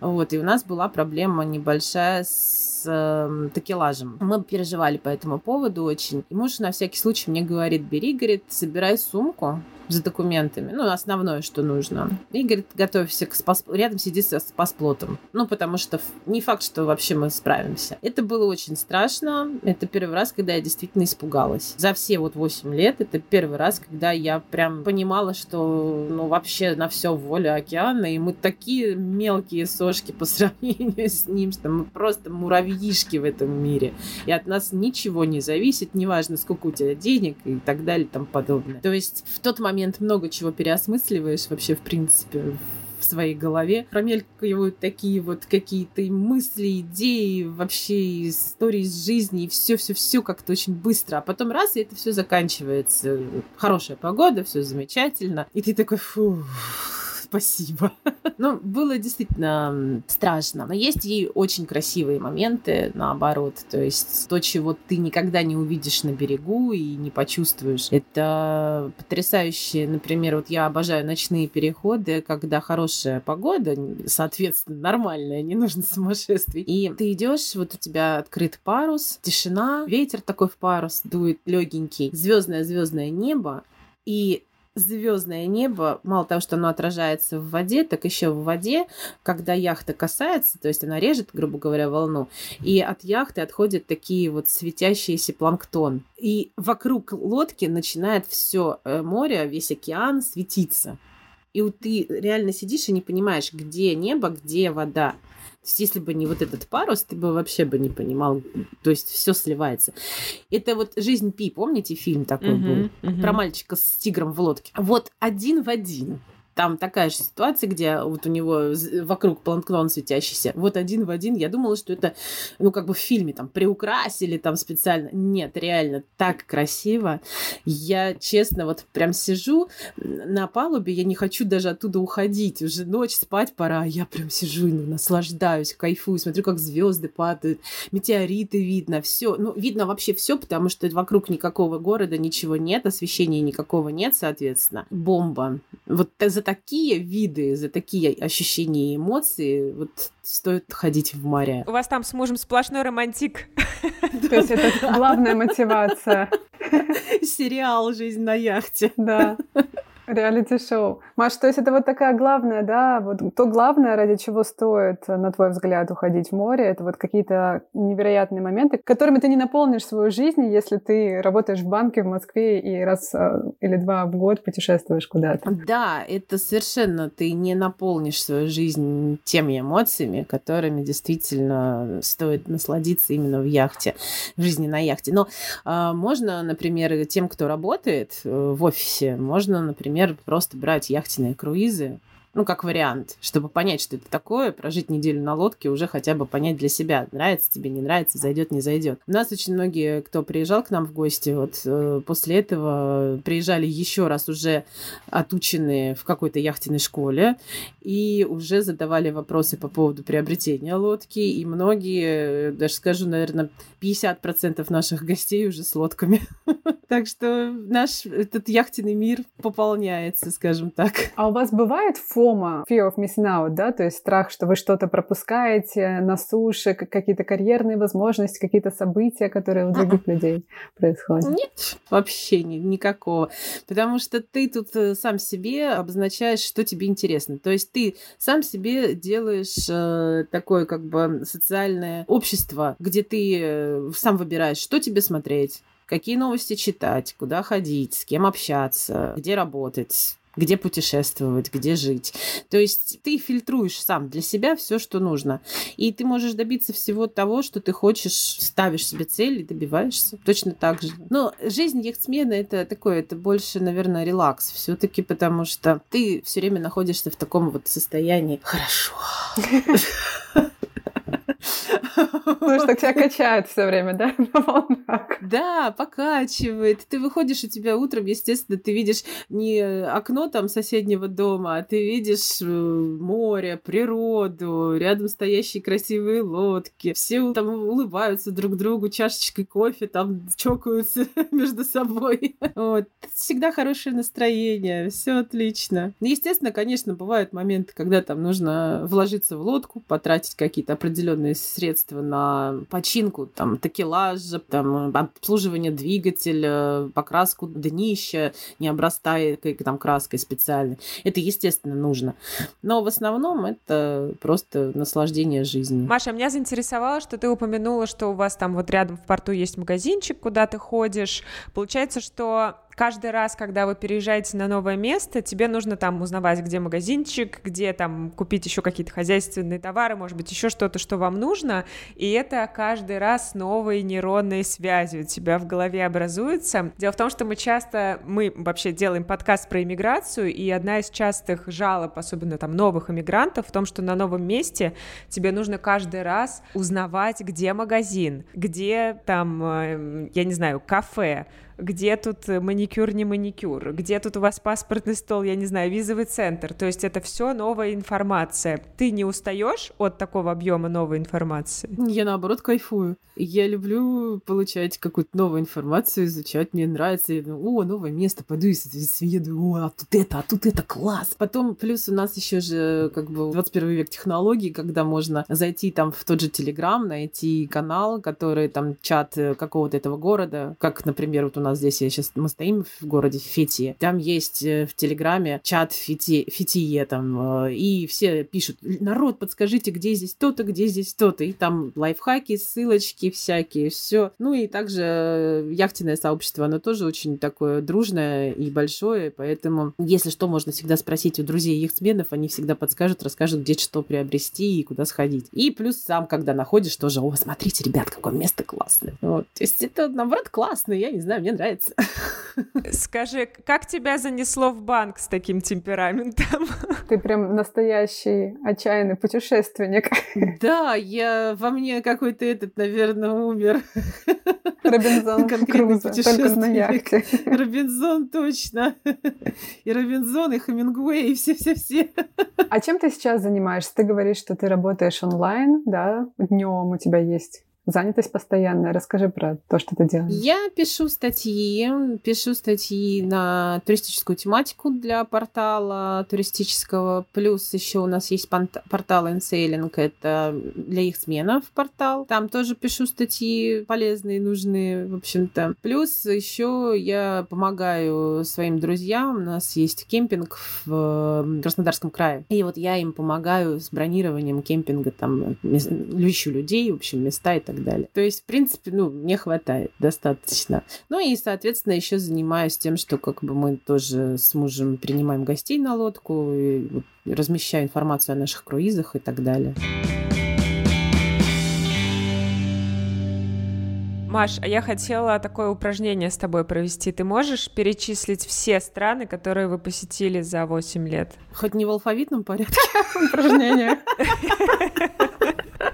Вот, и у нас была проблема небольшая с э, такелажем. Мы переживали по этому поводу очень. И муж на всякий случай мне говорит, бери, говорит, собирай сумку, за документами. Ну, основное, что нужно. И, говорит, готовься к спас... Рядом сиди со спасплотом. Ну, потому что не факт, что вообще мы справимся. Это было очень страшно. Это первый раз, когда я действительно испугалась. За все вот 8 лет это первый раз, когда я прям понимала, что ну вообще на все воля океана, и мы такие мелкие сошки по (laughs) сравнению с ним, что мы просто муравьишки в этом мире. И от нас ничего не зависит, неважно, сколько у тебя денег и так далее и тому подобное. То есть в тот момент много чего переосмысливаешь вообще, в принципе, в своей голове. Промелькивают такие вот какие-то мысли, идеи, вообще истории из жизни, и все-все-все как-то очень быстро. А потом раз, и это все заканчивается. Хорошая погода, все замечательно. И ты такой, фу, спасибо. (laughs) Ну, было действительно страшно. Но есть и очень красивые моменты, наоборот. То есть то, чего ты никогда не увидишь на берегу и не почувствуешь. Это потрясающе. Например, вот я обожаю ночные переходы, когда хорошая погода, соответственно, нормальная, не нужно (laughs) сумасшествий. И ты идешь, вот у тебя открыт парус, тишина, ветер такой в парус дует легенький, звездное звездное небо, и звездное небо, мало того, что оно отражается в воде, так еще в воде, когда яхта касается, то есть она режет, грубо говоря, волну, и от яхты отходят такие вот светящиеся планктон. И вокруг лодки начинает все э, море, весь океан светиться. И вот ты реально сидишь и не понимаешь, где небо, где вода. То есть, если бы не вот этот парус, ты бы вообще бы не понимал. То есть, все сливается. Это вот «Жизнь Пи», помните, фильм такой uh-huh, был? Uh-huh. Про мальчика с тигром в лодке. Вот один в один там такая же ситуация, где вот у него вокруг планктон светящийся. Вот один в один. Я думала, что это, ну, как бы в фильме там приукрасили там специально. Нет, реально так красиво. Я, честно, вот прям сижу на палубе, я не хочу даже оттуда уходить. Уже ночь, спать пора. Я прям сижу ну, наслаждаюсь, кайфую, смотрю, как звезды падают, метеориты видно, все. Ну, видно вообще все, потому что вокруг никакого города ничего нет, освещения никакого нет, соответственно. Бомба. Вот за такие виды, за такие ощущения и эмоции, вот стоит ходить в море. У вас там с мужем сплошной романтик. (laughs) То есть это главная мотивация. Сериал «Жизнь на яхте». Да. Реалити-шоу. Маш, то есть это вот такая главная, да, вот то главное, ради чего стоит, на твой взгляд, уходить в море, это вот какие-то невероятные моменты, которыми ты не наполнишь свою жизнь, если ты работаешь в банке в Москве и раз э, или два в год путешествуешь куда-то. Да, это совершенно ты не наполнишь свою жизнь теми эмоциями, которыми действительно стоит насладиться именно в яхте, в жизни на яхте. Но э, можно, например, тем, кто работает э, в офисе, можно, например, например, просто брать яхтенные круизы, ну, как вариант, чтобы понять, что это такое, прожить неделю на лодке, уже хотя бы понять для себя, нравится тебе, не нравится, зайдет, не зайдет. У нас очень многие, кто приезжал к нам в гости, вот э, после этого приезжали еще раз уже отученные в какой-то яхтенной школе и уже задавали вопросы по поводу приобретения лодки, и многие, даже скажу, наверное, 50% наших гостей уже с лодками. (laughs) Так что наш этот яхтенный мир пополняется, скажем так. А у вас бывает фото FOMO, fear of missing out, да, то есть страх, что вы что-то пропускаете на суше, какие-то карьерные возможности, какие-то события, которые у других людей происходят? Нет, вообще ни, никакого. Потому что ты тут э, сам себе обозначаешь, что тебе интересно. То есть ты сам себе делаешь э, такое как бы социальное общество, где ты э, сам выбираешь, что тебе смотреть, какие новости читать, куда ходить, с кем общаться, где работать, где путешествовать, где жить. То есть ты фильтруешь сам для себя все, что нужно. И ты можешь добиться всего того, что ты хочешь, ставишь себе цель и добиваешься. Точно так же. Но жизнь яхтсмена это такое, это больше, наверное, релакс все-таки, потому что ты все время находишься в таком вот состоянии хорошо. (laughs) Потому что тебя качает все время, да. (laughs) Да, покачивает. Ты выходишь, у тебя утром, естественно, ты видишь не окно там соседнего дома, а ты видишь э, море, природу, рядом стоящие красивые лодки. Все там улыбаются друг другу, чашечкой кофе, там чокаются (laughs) между собой. Вот. Всегда хорошее настроение, все отлично. Естественно, конечно, бывают моменты, когда там нужно вложиться в лодку, потратить какие-то определенные средства на починку, там, такелаж, там, обслуживание двигателя, покраску днища, не обрастая там краской специальной. Это, естественно, нужно. Но в основном это просто наслаждение жизнью. Маша, меня заинтересовало, что ты упомянула, что у вас там вот рядом в порту есть магазинчик, куда ты ходишь. Получается, что каждый раз, когда вы переезжаете на новое место, тебе нужно там узнавать, где магазинчик, где там купить еще какие-то хозяйственные товары, может быть, еще что-то, что вам нужно, и это каждый раз новые нейронные связи у тебя в голове образуются. Дело в том, что мы часто, мы вообще делаем подкаст про иммиграцию, и одна из частых жалоб, особенно там новых иммигрантов, в том, что на новом месте тебе нужно каждый раз узнавать, где магазин, где там, э, я не знаю, кафе, где тут маникюр, не маникюр, где тут у вас паспортный стол, я не знаю, визовый центр. То есть это все новая информация. Ты не устаешь от такого объема новой информации? Я наоборот кайфую. Я люблю получать какую-то новую информацию, изучать. Мне нравится. Я думаю, о, новое место, пойду и съеду. О, а тут это, а тут это, класс. Потом плюс у нас еще же как бы 21 век технологий, когда можно зайти там в тот же Телеграм, найти канал, который там чат какого-то этого города, как, например, вот у нас здесь я сейчас мы стоим в городе Фетия. Там есть э, в Телеграме чат Фети, Фетие там, э, и все пишут, народ, подскажите, где здесь то-то, где здесь то-то. И там лайфхаки, ссылочки всякие, все. Ну и также э, яхтенное сообщество, оно тоже очень такое дружное и большое, поэтому, если что, можно всегда спросить у друзей яхтсменов, они всегда подскажут, расскажут, где что приобрести и куда сходить. И плюс сам, когда находишь, тоже, о, смотрите, ребят, какое место классное. Вот. То есть это, наоборот, классно, я не знаю, мне нравится. (laughs) Скажи, как тебя занесло в банк с таким темпераментом? (laughs) Ты прям настоящий отчаянный путешественник. (laughs) Да, я во мне какой-то этот, наверное, умер. Робинзон Крузо, только на яхте. Робинзон, точно. И Робинзон, и Хемингуэй, и все-все-все. А чем ты сейчас занимаешься? Ты говоришь, что ты работаешь онлайн, да? Днем у тебя есть занятость постоянная. Расскажи про то, что ты делаешь. Я пишу статьи, пишу статьи на туристическую тематику для портала туристического. Плюс еще у нас есть портал InSailing, это для их сменов портал. Там тоже пишу статьи полезные, нужные, в общем-то. Плюс еще я помогаю своим друзьям. У нас есть кемпинг в Краснодарском крае. И вот я им помогаю с бронированием кемпинга, там, ищу людей, в общем, места и так так далее. То есть, в принципе, ну, мне хватает достаточно. Ну и, соответственно, еще занимаюсь тем, что как бы мы тоже с мужем принимаем гостей на лодку, и вот, размещаю информацию о наших круизах и так далее. Маш, а я хотела такое упражнение с тобой провести. Ты можешь перечислить все страны, которые вы посетили за 8 лет? Хоть не в алфавитном порядке (laughs) упражнение. (laughs)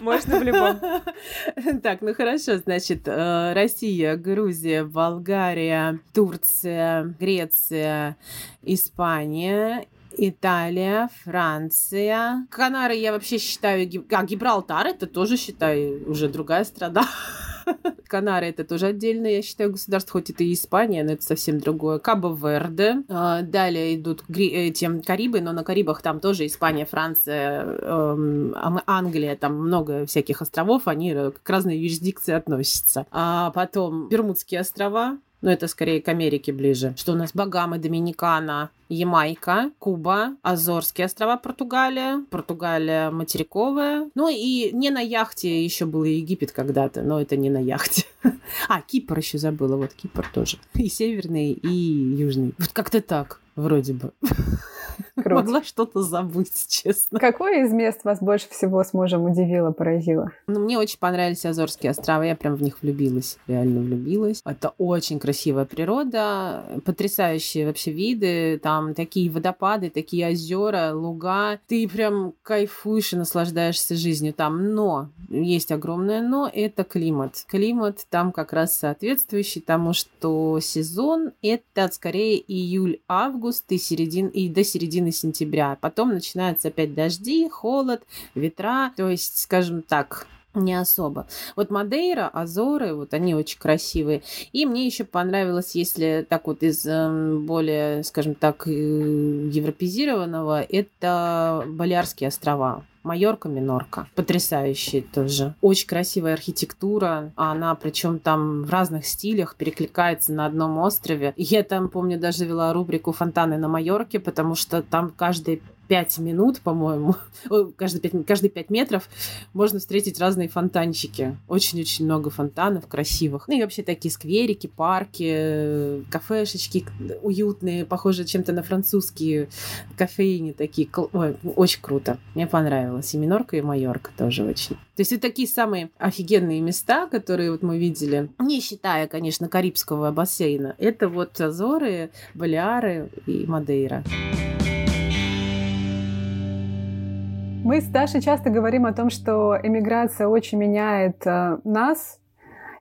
Можно в любом. (laughs) Так, ну хорошо, значит, э, Россия, Грузия, Болгария, Турция, Греция, Испания, Италия, Франция. Канары я вообще считаю... А, Гибралтар это тоже считаю уже другая страна. (laughs) (laughs) Канары это тоже отдельно, я считаю, государство, хоть это и Испания, но это совсем другое. Кабо-Верде. А, далее идут эти Карибы, но на Карибах там тоже Испания, Франция, эм, Англия, там много всяких островов, они к разной юрисдикции относятся. А потом Бермудские острова, но это скорее к Америке ближе. Что у нас? Багамы, Доминикана, Ямайка, Куба, Азорские острова, Португалия, Португалия материковая. Ну и не на яхте еще был Египет когда-то, но это не на яхте. (laughs) А, Кипр еще забыла, вот Кипр тоже. И северный, и южный. Вот как-то так, вроде бы. (laughs) Круто. Могла что-то забыть, честно. Какое из мест вас больше всего с мужем удивило, поразило? Ну, мне очень понравились Азорские острова. Я прям в них влюбилась. Реально влюбилась. Это очень красивая природа, потрясающие вообще виды. Там такие водопады, такие озера, луга. Ты прям кайфуешь и наслаждаешься жизнью там. Но есть огромное но, это климат. Климат там как раз соответствующий тому, что сезон это скорее июль-август и, середин, и до середины сентября. Потом начинаются опять дожди, холод, ветра. То есть, скажем так, не особо. Вот Мадейра, Азоры, вот они очень красивые. И мне еще понравилось, если так вот из эм, более, скажем так, э, европезированного, это Балиарские острова. Майорка, Минорка. Потрясающие тоже. Очень красивая архитектура. Она причем там в разных стилях перекликается на одном острове. Я там, помню, даже вела рубрику «Фонтаны на Майорке», потому что там каждый пять минут, по-моему, (laughs) каждые пять, каждые пять метров можно встретить разные фонтанчики. Очень-очень много фонтанов красивых. Ну и вообще такие скверики, парки, кафешечки уютные, похожие чем-то на французские кофейни такие. Ой, очень круто. Мне понравилось. И Минорка, и Майорка тоже очень. То есть это такие самые офигенные места, которые вот мы видели, не считая, конечно, Карибского бассейна. Это вот Азоры, Балиары и Мадейра. Мы с Дашей часто говорим о том, что эмиграция очень меняет э, нас,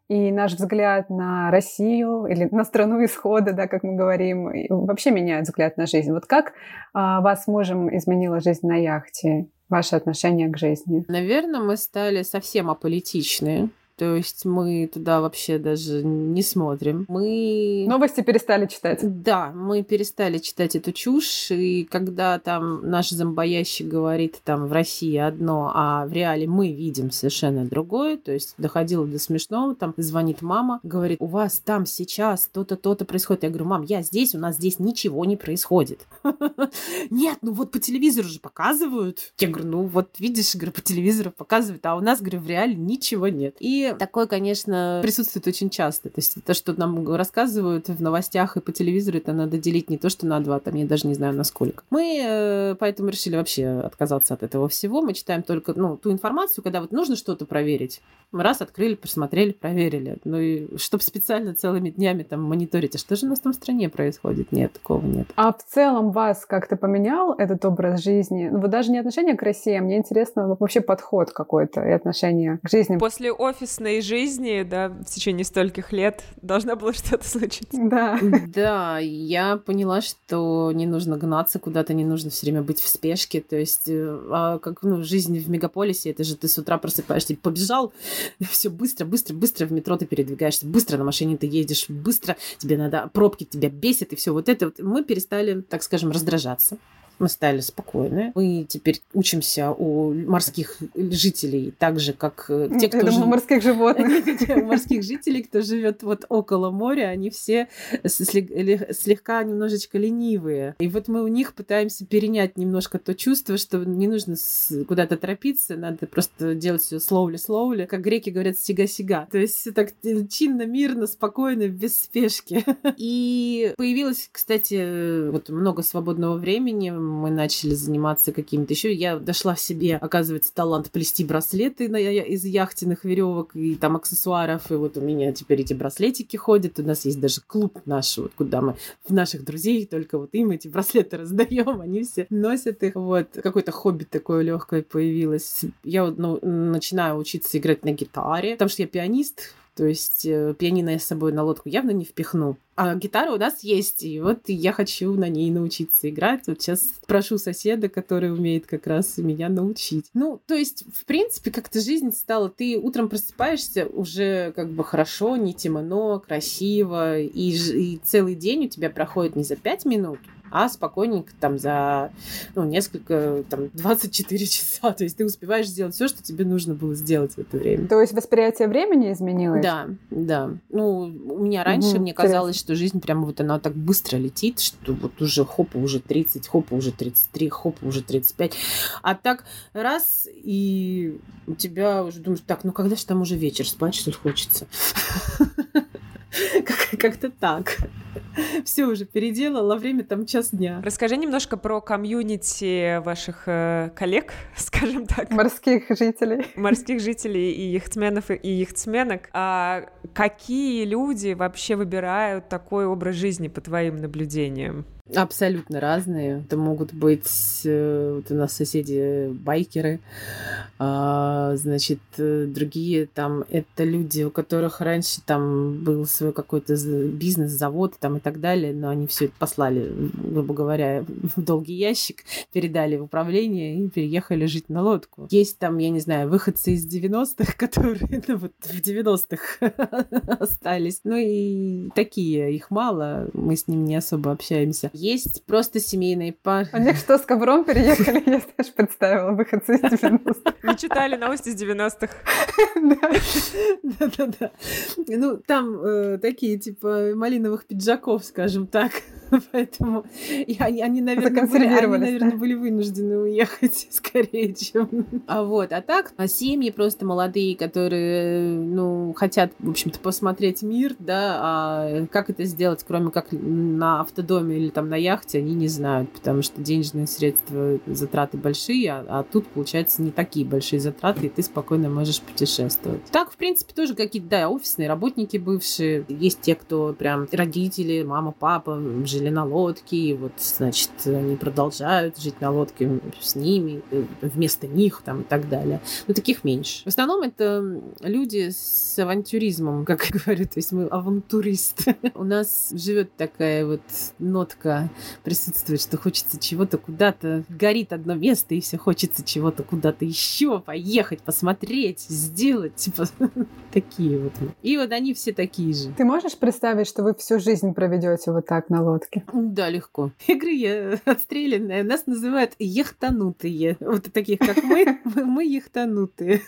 и наш взгляд на Россию или на страну исхода, да, как мы говорим, вообще меняет взгляд на жизнь. Вот как а, вас мужем изменила жизнь на яхте? Ваше отношение к жизни? Наверное, мы стали совсем аполитичные. То есть мы туда вообще даже не смотрим. Мы... Новости перестали читать. Да, мы перестали читать эту чушь, и когда там наш зомбоящик говорит там в России одно, а в реале мы видим совершенно другое, то есть доходило до смешного, там звонит мама, говорит, у вас там сейчас то-то, то-то происходит. Я говорю, мам, я здесь, у нас здесь ничего не происходит. (laughs) Нет, ну вот по телевизору же показывают. Я говорю, ну вот видишь, говорю, по телевизору показывают, а у нас, говорю, в реале ничего нет. И такое, конечно, присутствует очень часто. То есть то, что нам рассказывают в новостях и по телевизору, это надо делить не то, что на два, там я даже не знаю, насколько. Мы э, поэтому решили вообще отказаться от этого всего. Мы читаем только ну, ту информацию, когда вот нужно что-то проверить. Мы раз открыли, посмотрели, проверили. Ну и чтобы специально целыми днями там мониторить, а что же у нас там в стране происходит? Нет, такого нет. А в целом вас как-то поменял этот образ жизни? Ну вот даже не отношение к России, а мне интересно вообще подход какой-то и отношение к жизни. После офиса офисной жизни, да, в течение стольких лет должно было (laughs) что-то случиться. Да. Да, я поняла, что не нужно гнаться куда-то, не нужно все время быть в спешке. То есть, э, а как ну, жизнь в мегаполисе, это же ты с утра просыпаешься, побежал, (laughs) все быстро, быстро, быстро в метро ты передвигаешься, быстро на машине ты едешь, быстро тебе надо, пробки тебя бесят, и все вот это. Вот мы перестали, так скажем, раздражаться мы стали спокойны. Мы теперь учимся у морских жителей, так же, как э, те, кто... Я думаю, морских животных. (laughs) У морских жителей, кто живет вот около моря, они все слегка немножечко ленивые. И вот мы у них пытаемся перенять немножко то чувство, что не нужно куда-то торопиться, надо просто делать все слоули-слоули. Как греки говорят, сига-сига. То есть так э, чинно, мирно, спокойно, без спешки. (laughs) И появилось, кстати, вот много свободного времени мы начали заниматься какими-то еще. Я дошла в себе, оказывается, талант плести браслеты на, из яхтенных веревок и там аксессуаров. И вот у меня теперь эти браслетики ходят. У нас есть даже клуб наш, вот куда мы в наших друзей только вот им эти (laughs) браслеты раздаем, они все носят их. Вот какое-то хобби такое легкое появилось. Я вот ну, начинаю учиться играть на гитаре, потому что я пианист, то есть э, пианино я с собой на лодку явно не впихну. А гитара у нас есть, и вот я хочу на ней научиться играть. Вот сейчас прошу соседа, который умеет как раз меня научить. Ну, то есть, в принципе, как-то жизнь стала. Ты утром просыпаешься уже как бы хорошо, не темно, красиво, и, и целый день у тебя проходит не за пять минут, а спокойненько там за ну, несколько, там, (laughs) 24 часа. То есть ты успеваешь сделать все, что тебе нужно было сделать в это время. То есть восприятие времени изменилось? Да, да. Ну, у меня раньше, угу, мне казалось, что жизнь прямо вот она так быстро летит, что вот уже хопа уже 30, хопа уже 33, хопа уже 35. А так раз, и у тебя уже думаешь, так, ну когда же там уже вечер, спать что ли хочется? (laughs) Как-то так. (laughs) Все уже переделала, время там час дня. Расскажи немножко про комьюнити ваших э, коллег, (laughs) скажем так. Морских жителей. Морских жителей и яхтсменов и яхтсменок. А какие люди вообще выбирают такой образ жизни по твоим наблюдениям? Абсолютно разные. Это могут быть э, вот у нас соседи байкеры, а, значит, э, другие там это люди, у которых раньше там был свой какой-то бизнес, завод там и так далее, но они все это послали, грубо говоря, в долгий ящик, передали в управление и переехали жить на лодку. Есть там, я не знаю, выходцы из 90-х, (laughs) которые ну, вот в 90-х (laughs) остались. Ну и такие, их мало, мы с ними не особо общаемся. Есть просто семейные пары. Они а что, с ковром переехали? Я даже представила выходцы из 90-х. Не читали новости из 90-х. Да-да-да. (laughs) Ну, там э, такие, типа, малиновых пиджаков, скажем так. (laughs) Поэтому и они, они, наверное, были, они, наверное, были вынуждены уехать (laughs) скорее, чем... А вот, а так, а семьи просто молодые, которые, ну, хотят, в общем-то, посмотреть мир, да, а как это сделать, кроме как на автодоме или там на яхте, они не знают, потому что денежные средства, затраты большие, а, а тут, получается, не такие большие затраты, и ты спокойно можешь путешествовать. Так, в принципе, тоже какие-то, да, офисные работники бывшие, есть те, кто прям родители, мама, папа, жили на лодке, и вот, значит, они продолжают жить на лодке с ними, э, вместо них там и так далее. Но таких меньше. В основном это люди с авантюризмом, (laughs) как я говорю, то есть мы авантуристы. (laughs) У нас живет такая вот нотка присутствует, что хочется чего-то куда-то, горит одно место, и все хочется чего-то куда-то еще поехать, посмотреть, сделать, типа (laughs) такие вот. И вот они все такие же. Ты можешь представить, что вы всю жизнь проведете вот так на лодке? Да, легко. (laughs) Игры я отстрелянная. Нас называют ехтанутые. Вот таких, как мы, (laughs) мы ехтанутые.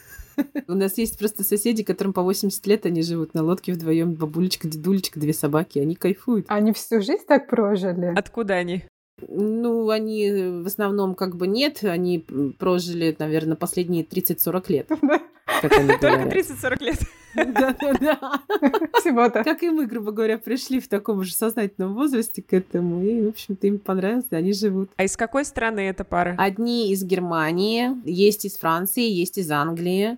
У нас есть просто соседи, которым по 80 лет они живут на лодке вдвоем, бабулечка, дедулечка, две собаки, они кайфуют. Они всю жизнь так прожили? Откуда они? Ну, они в основном как бы нет, они прожили, наверное, последние 30-40 лет. (laughs) Только 30-40 лет. Да-да-да. (laughs) Всего-то. Как и мы, грубо говоря, пришли в таком же сознательном возрасте к этому, и, в общем-то, им понравилось, и они живут. А из какой страны эта пара? Одни из Германии, есть из Франции, есть из Англии.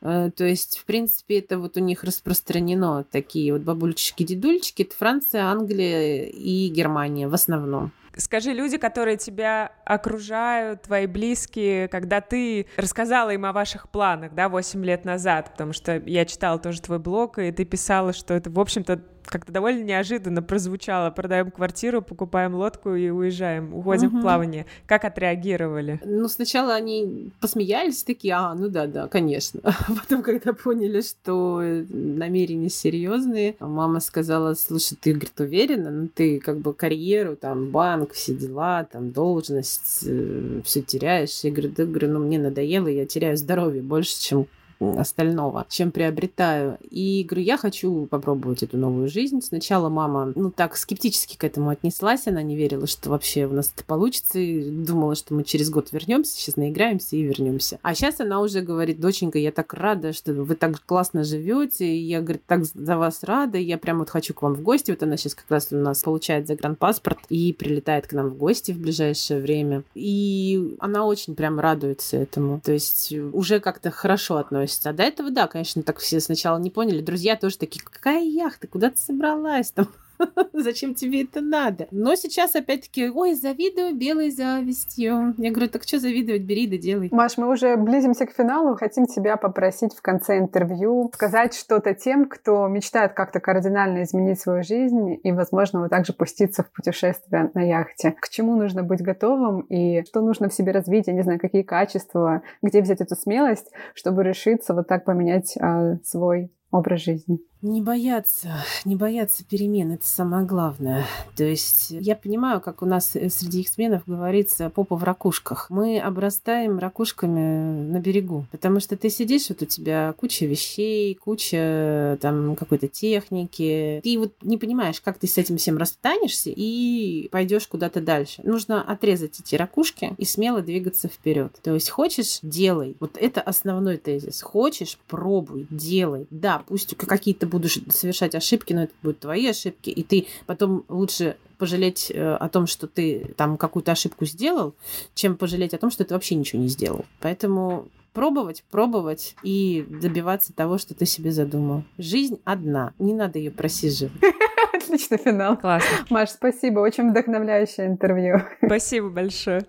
Э, то есть, в принципе, это вот у них распространено такие вот бабульчики-дедульчики. Это Франция, Англия и Германия в основном. Скажи, люди, которые тебя окружают, твои близкие, когда ты рассказала им о ваших планах, да, 8 лет назад, потому что я читала тоже твой блог, и ты писала, что это, в общем-то, как-то довольно неожиданно прозвучало. Продаем квартиру, покупаем лодку и уезжаем, уходим угу. в плавание. Как отреагировали? Ну, сначала они посмеялись, такие, а, ну да, да, конечно. (laughs) А потом, когда поняли, что намерения серьезные, мама сказала, слушай, ты, говорит, уверена? Ну, ты как бы карьеру, там, банк, все дела, там, должность, э, все теряешь. Я говорю, да, говорю, ну, мне надоело, я теряю здоровье больше, чем остального, чем приобретаю. И говорю, я хочу попробовать эту новую жизнь. Сначала мама, ну так, скептически к этому отнеслась, она не верила, что вообще у нас это получится, и думала, что мы через год вернемся, сейчас наиграемся и вернемся. А сейчас она уже говорит, доченька, я так рада, что вы так классно живете, я, говорит, так за вас рада, я прям вот хочу к вам в гости. Вот она сейчас как раз у нас получает загранпаспорт и прилетает к нам в гости в ближайшее время. И она очень прям радуется этому. То есть уже как-то хорошо относится относится. А до этого, да, конечно, так все сначала не поняли. Друзья тоже такие, какая яхта, куда ты собралась там? (laughs) Зачем тебе это надо? Но сейчас опять-таки, ой, завидую белой завистью. Я говорю, так что завидовать, бери да делай. Маш, мы уже близимся к финалу. Хотим тебя попросить в конце интервью сказать что-то тем, кто мечтает как-то кардинально изменить свою жизнь и, возможно, вот также пуститься в путешествие на яхте. К чему нужно быть готовым и что нужно в себе развить, я не знаю, какие качества, где взять эту смелость, чтобы решиться вот так поменять э, свой образ жизни. Не бояться, не бояться перемен, это самое главное. То есть я понимаю, как у нас э, среди их-сменов говорится попа в ракушках. Мы обрастаем ракушками на берегу, потому что ты сидишь, вот у тебя куча вещей, куча там какой-то техники. Ты вот не понимаешь, как ты с этим всем расстанешься и пойдешь куда-то дальше. Нужно отрезать эти ракушки и смело двигаться вперед. То есть хочешь, делай. Вот это основной тезис. Хочешь, пробуй, делай. Да, пусть какие-то будешь совершать ошибки, но это будут твои ошибки, и ты потом лучше пожалеть э, о том, что ты там какую-то ошибку сделал, чем пожалеть о том, что ты вообще ничего не сделал. Поэтому пробовать, пробовать и добиваться того, что ты себе задумал. Жизнь одна, не надо ее просиживать. (laughs) Отличный финал. Классно. Маш, спасибо, очень вдохновляющее интервью. Спасибо большое.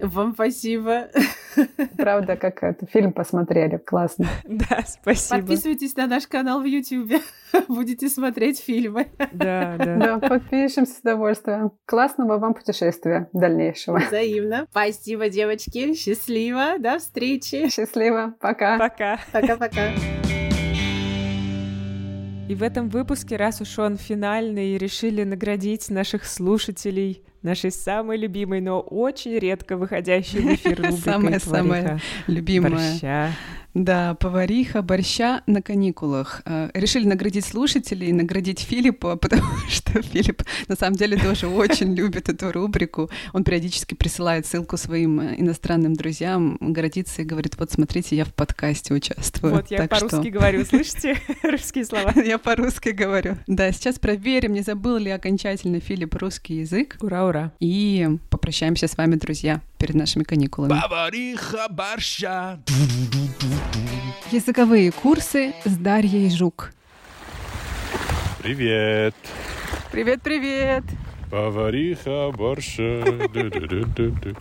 Вам спасибо. Правда, как это, фильм посмотрели. Классно. Да, спасибо. Подписывайтесь на наш канал в YouTube. (laughs) Будете смотреть фильмы. Да, да. Да, подпишемся с удовольствием. Классного вам путешествия дальнейшего. Взаимно. Спасибо, девочки. Счастливо. До встречи. Счастливо. Пока. Пока. Пока-пока. И в этом выпуске, раз уж он финальный, решили наградить наших слушателей нашей самой любимой, но очень редко выходящей в эфир (laughs) рубрикой Самая-самая любимая. Борща. Да, повариха борща на каникулах. Э, решили наградить слушателей, наградить Филиппа, (laughs) потому что Филипп на самом деле тоже очень любит эту рубрику. Он периодически присылает ссылку своим э, иностранным друзьям, гордится и говорит, вот смотрите, я в подкасте участвую. Вот, я по-русски говорю, слышите (laughs) русские слова? Я по-русски говорю. Да, сейчас проверим, не забыл ли окончательно Филипп русский язык. Ура, ура. И попрощаемся с вами, друзья, перед нашими каникулами. Повариха борща. Языковые курсы с Дарьей Жук. Привет. Привет-привет. Повариха борща.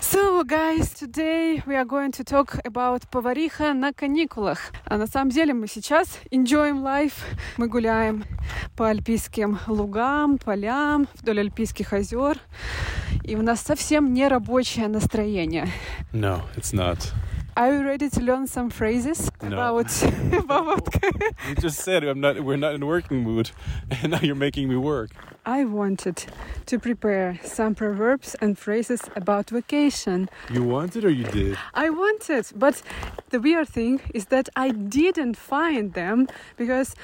So, guys, today we are going to talk about повариха на каникулах. А на самом деле мы сейчас enjoying life. Мы гуляем по альпийским лугам, полям, вдоль альпийских озер. И у нас совсем не рабочее настроение. No, it's not. Are you ready to learn some phrases No. about, (laughs) about You just said I'm not. We're not in working mood, (laughs) and now you're making me work. I wanted to prepare some proverbs and phrases about vacation. You wanted or you did? I wanted, but the weird thing is that I didn't find them because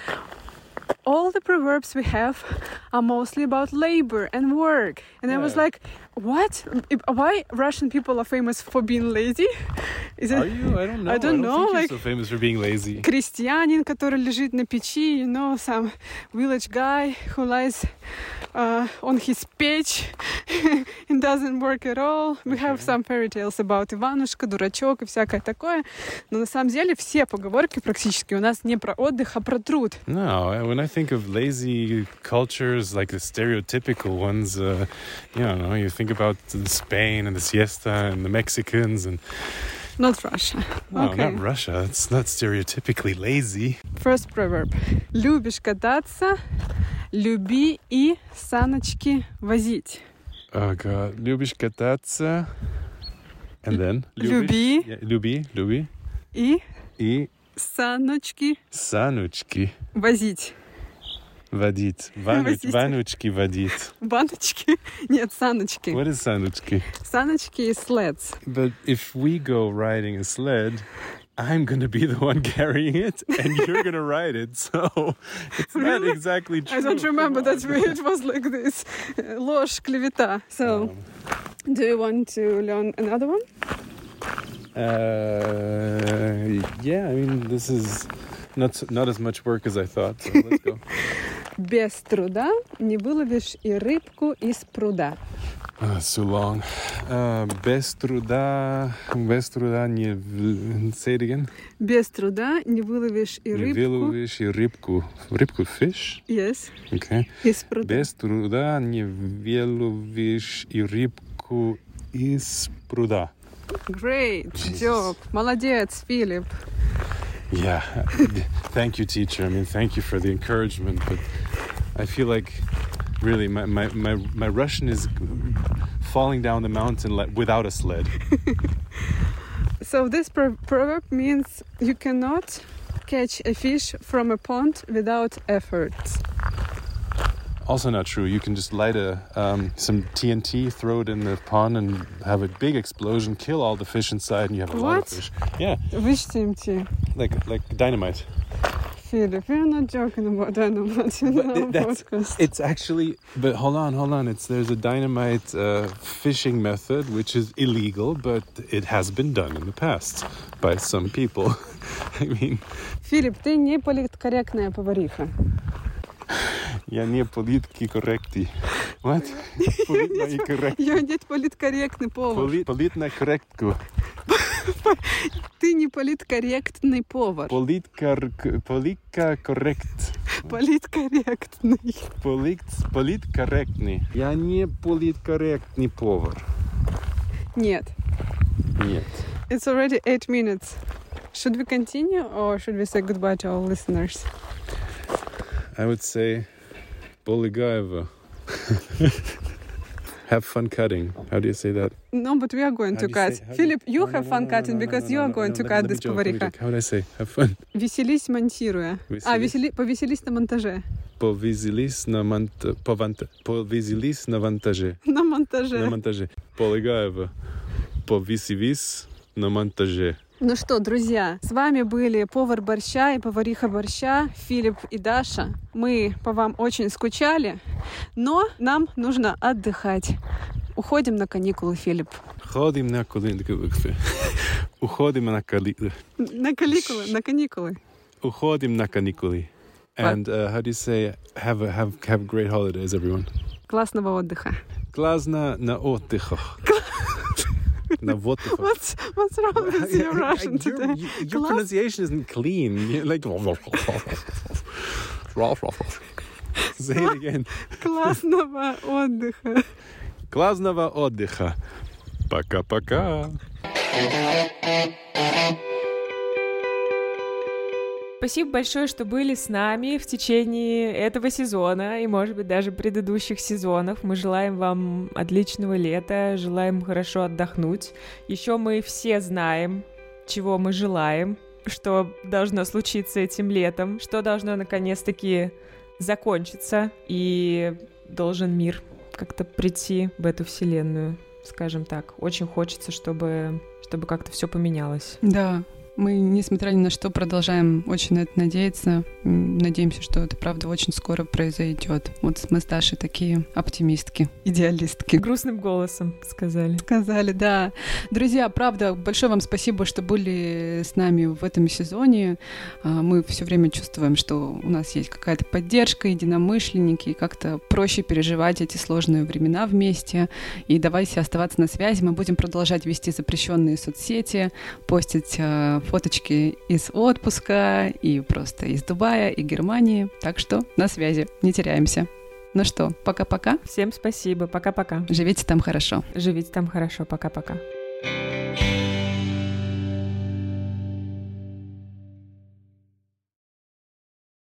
all the proverbs we have are mostly about labor and work. And I was like, what? Why Russian people are famous for being lazy? Is it, are you? I don't know. I don't, I don't know. like so famous for being lazy. Christianin, который лежит на печи, you know, some village guy who lies uh, on his page and doesn't work at all. We have some fairy tales about Иванушка, дурачок и всякое такое. Но на самом деле все поговорки практически у нас не про отдых, а про труд. No, when I think of lazy cultures, like the stereotypical ones, uh, you know, you think about Spain and the siesta and the Mexicans and Not Russia. no, Okay. not Russia. It's not stereotypically lazy. First proverb. Любишь кататься, люби и саночки возить. God, любишь кататься, and then Люби люби, люби и и саночки саночки возить. водить, Вану- Возить. ванучки водить. Баночки? (laughs) Нет, саночки. What is саночки? Саночки и sleds. But if we go riding a sled, I'm gonna be the one (laughs) carrying it, and you're gonna ride it. So it's not Really? exactly true. I don't remember Come that on. (laughs) way it was like this. Uh, Ложь, клевета. So, do you want to learn another one? Uh, yeah, I mean this is not not as much work as I thought. So let's go. (laughs) Без труда не выловишь и рыбку из пруда. Oh, it's too long. Uh, без труда, без труда не в- say it again. Без труда не выловишь и Не рыбку. выловишь и рыбку. Рыбку fish. Yes, Okay. из пруда. Без труда не выловишь и рыбку из пруда. Great Jesus. job. Молодец, Филипп. Yeah. thank you, teacher. I mean, thank you for the encouragement, but I feel like really my, my, my, my Russian is falling down the mountain without a sled. (laughs) So this pro- proverb means you cannot catch a fish from a pond without effort. Also not true. You can just light a um, some TNT, throw it in the pond, and have a big explosion, kill all the fish inside, and you have a lot of fish. Yeah, Which TMT? like like dynamite. Philip, you're not joking about dynamite in But our th- that's- podcast. It's actually, but hold on, hold on. It's there's a dynamite uh, fishing method which is illegal, but it has been done in the past by some people. (laughs) I mean, Филипп, ты не политкорректная повариха. я не политки корректи. What? (laughs) Политно (laughs) и коррект. Я нет политкорректный повар. Поли- Политно корректку. Ты не политкорректный повар. Политка, политка коррект. Политкорректный. Полит, политкорректный. Я не политкорректный повар. Нет. Нет. It's already eight minutes. Should we continue or should we say goodbye to our listeners? I would say Boligaeva. (laughs) have fun cutting. How do you say that? No, but we are going How to do you cut. say- how do Philip, you No, no, have no, fun no, cutting no, no, because no, you no, are no, going no, to let- cut let me this joke, let me повариха. joke. How would I say? Have fun. Веселись, монтируя. А, Веселись. весели... повеселись на монтаже. Повеселись на монта... пованта... Повеселись на вантаже. На На монтаже. монтаже. Полигаева. Повеселись на монтаже. Ну что, друзья, с вами были повар борща и повариха борща Филипп и Даша. Мы по вам очень скучали, но нам нужно отдыхать. Уходим на каникулы, Филипп. Ходим на коли... Уходим на коли... На каникулы, на каникулы. Уходим на каникулы. And uh, how do you say have a, have have great holidays, everyone? Классного отдыха. Классно на отдыхах. (laughs) На отдыхах. What's, what's wrong with (laughs) your Russian Your, today? your, your Класс- pronunciation isn't clean. You're like (laughs) Say it again. Классного отдыха. Классного отдыха. Пока-пока. Спасибо большое, что были с нами в течение этого сезона и, может быть, даже предыдущих сезонов. Мы желаем вам отличного лета, желаем хорошо отдохнуть. Еще мы все знаем, чего мы желаем, что должно случиться этим летом, что должно наконец-таки закончиться, и должен мир как-то прийти в эту вселенную, скажем так. Очень хочется, чтобы, чтобы как-то все поменялось. Да, мы, несмотря ни на что, продолжаем очень на это надеяться. Надеемся, что это, правда, очень скоро произойдет. Вот мы с Дашей такие оптимистки, идеалистки. Грустным голосом сказали. Сказали, да. Друзья, правда, большое вам спасибо, что были с нами в этом сезоне. А, мы все время чувствуем, что у нас есть какая-то поддержка, единомышленники, и как-то проще переживать эти сложные времена вместе. И давайте оставаться на связи. Мы будем продолжать вести запрещенные соцсети, постить а, фоточки из отпуска и просто из Дубая и Германии. Так что на связи, не теряемся. Ну что, пока-пока. Всем спасибо, пока-пока. Живите там хорошо. Живите там хорошо, пока-пока.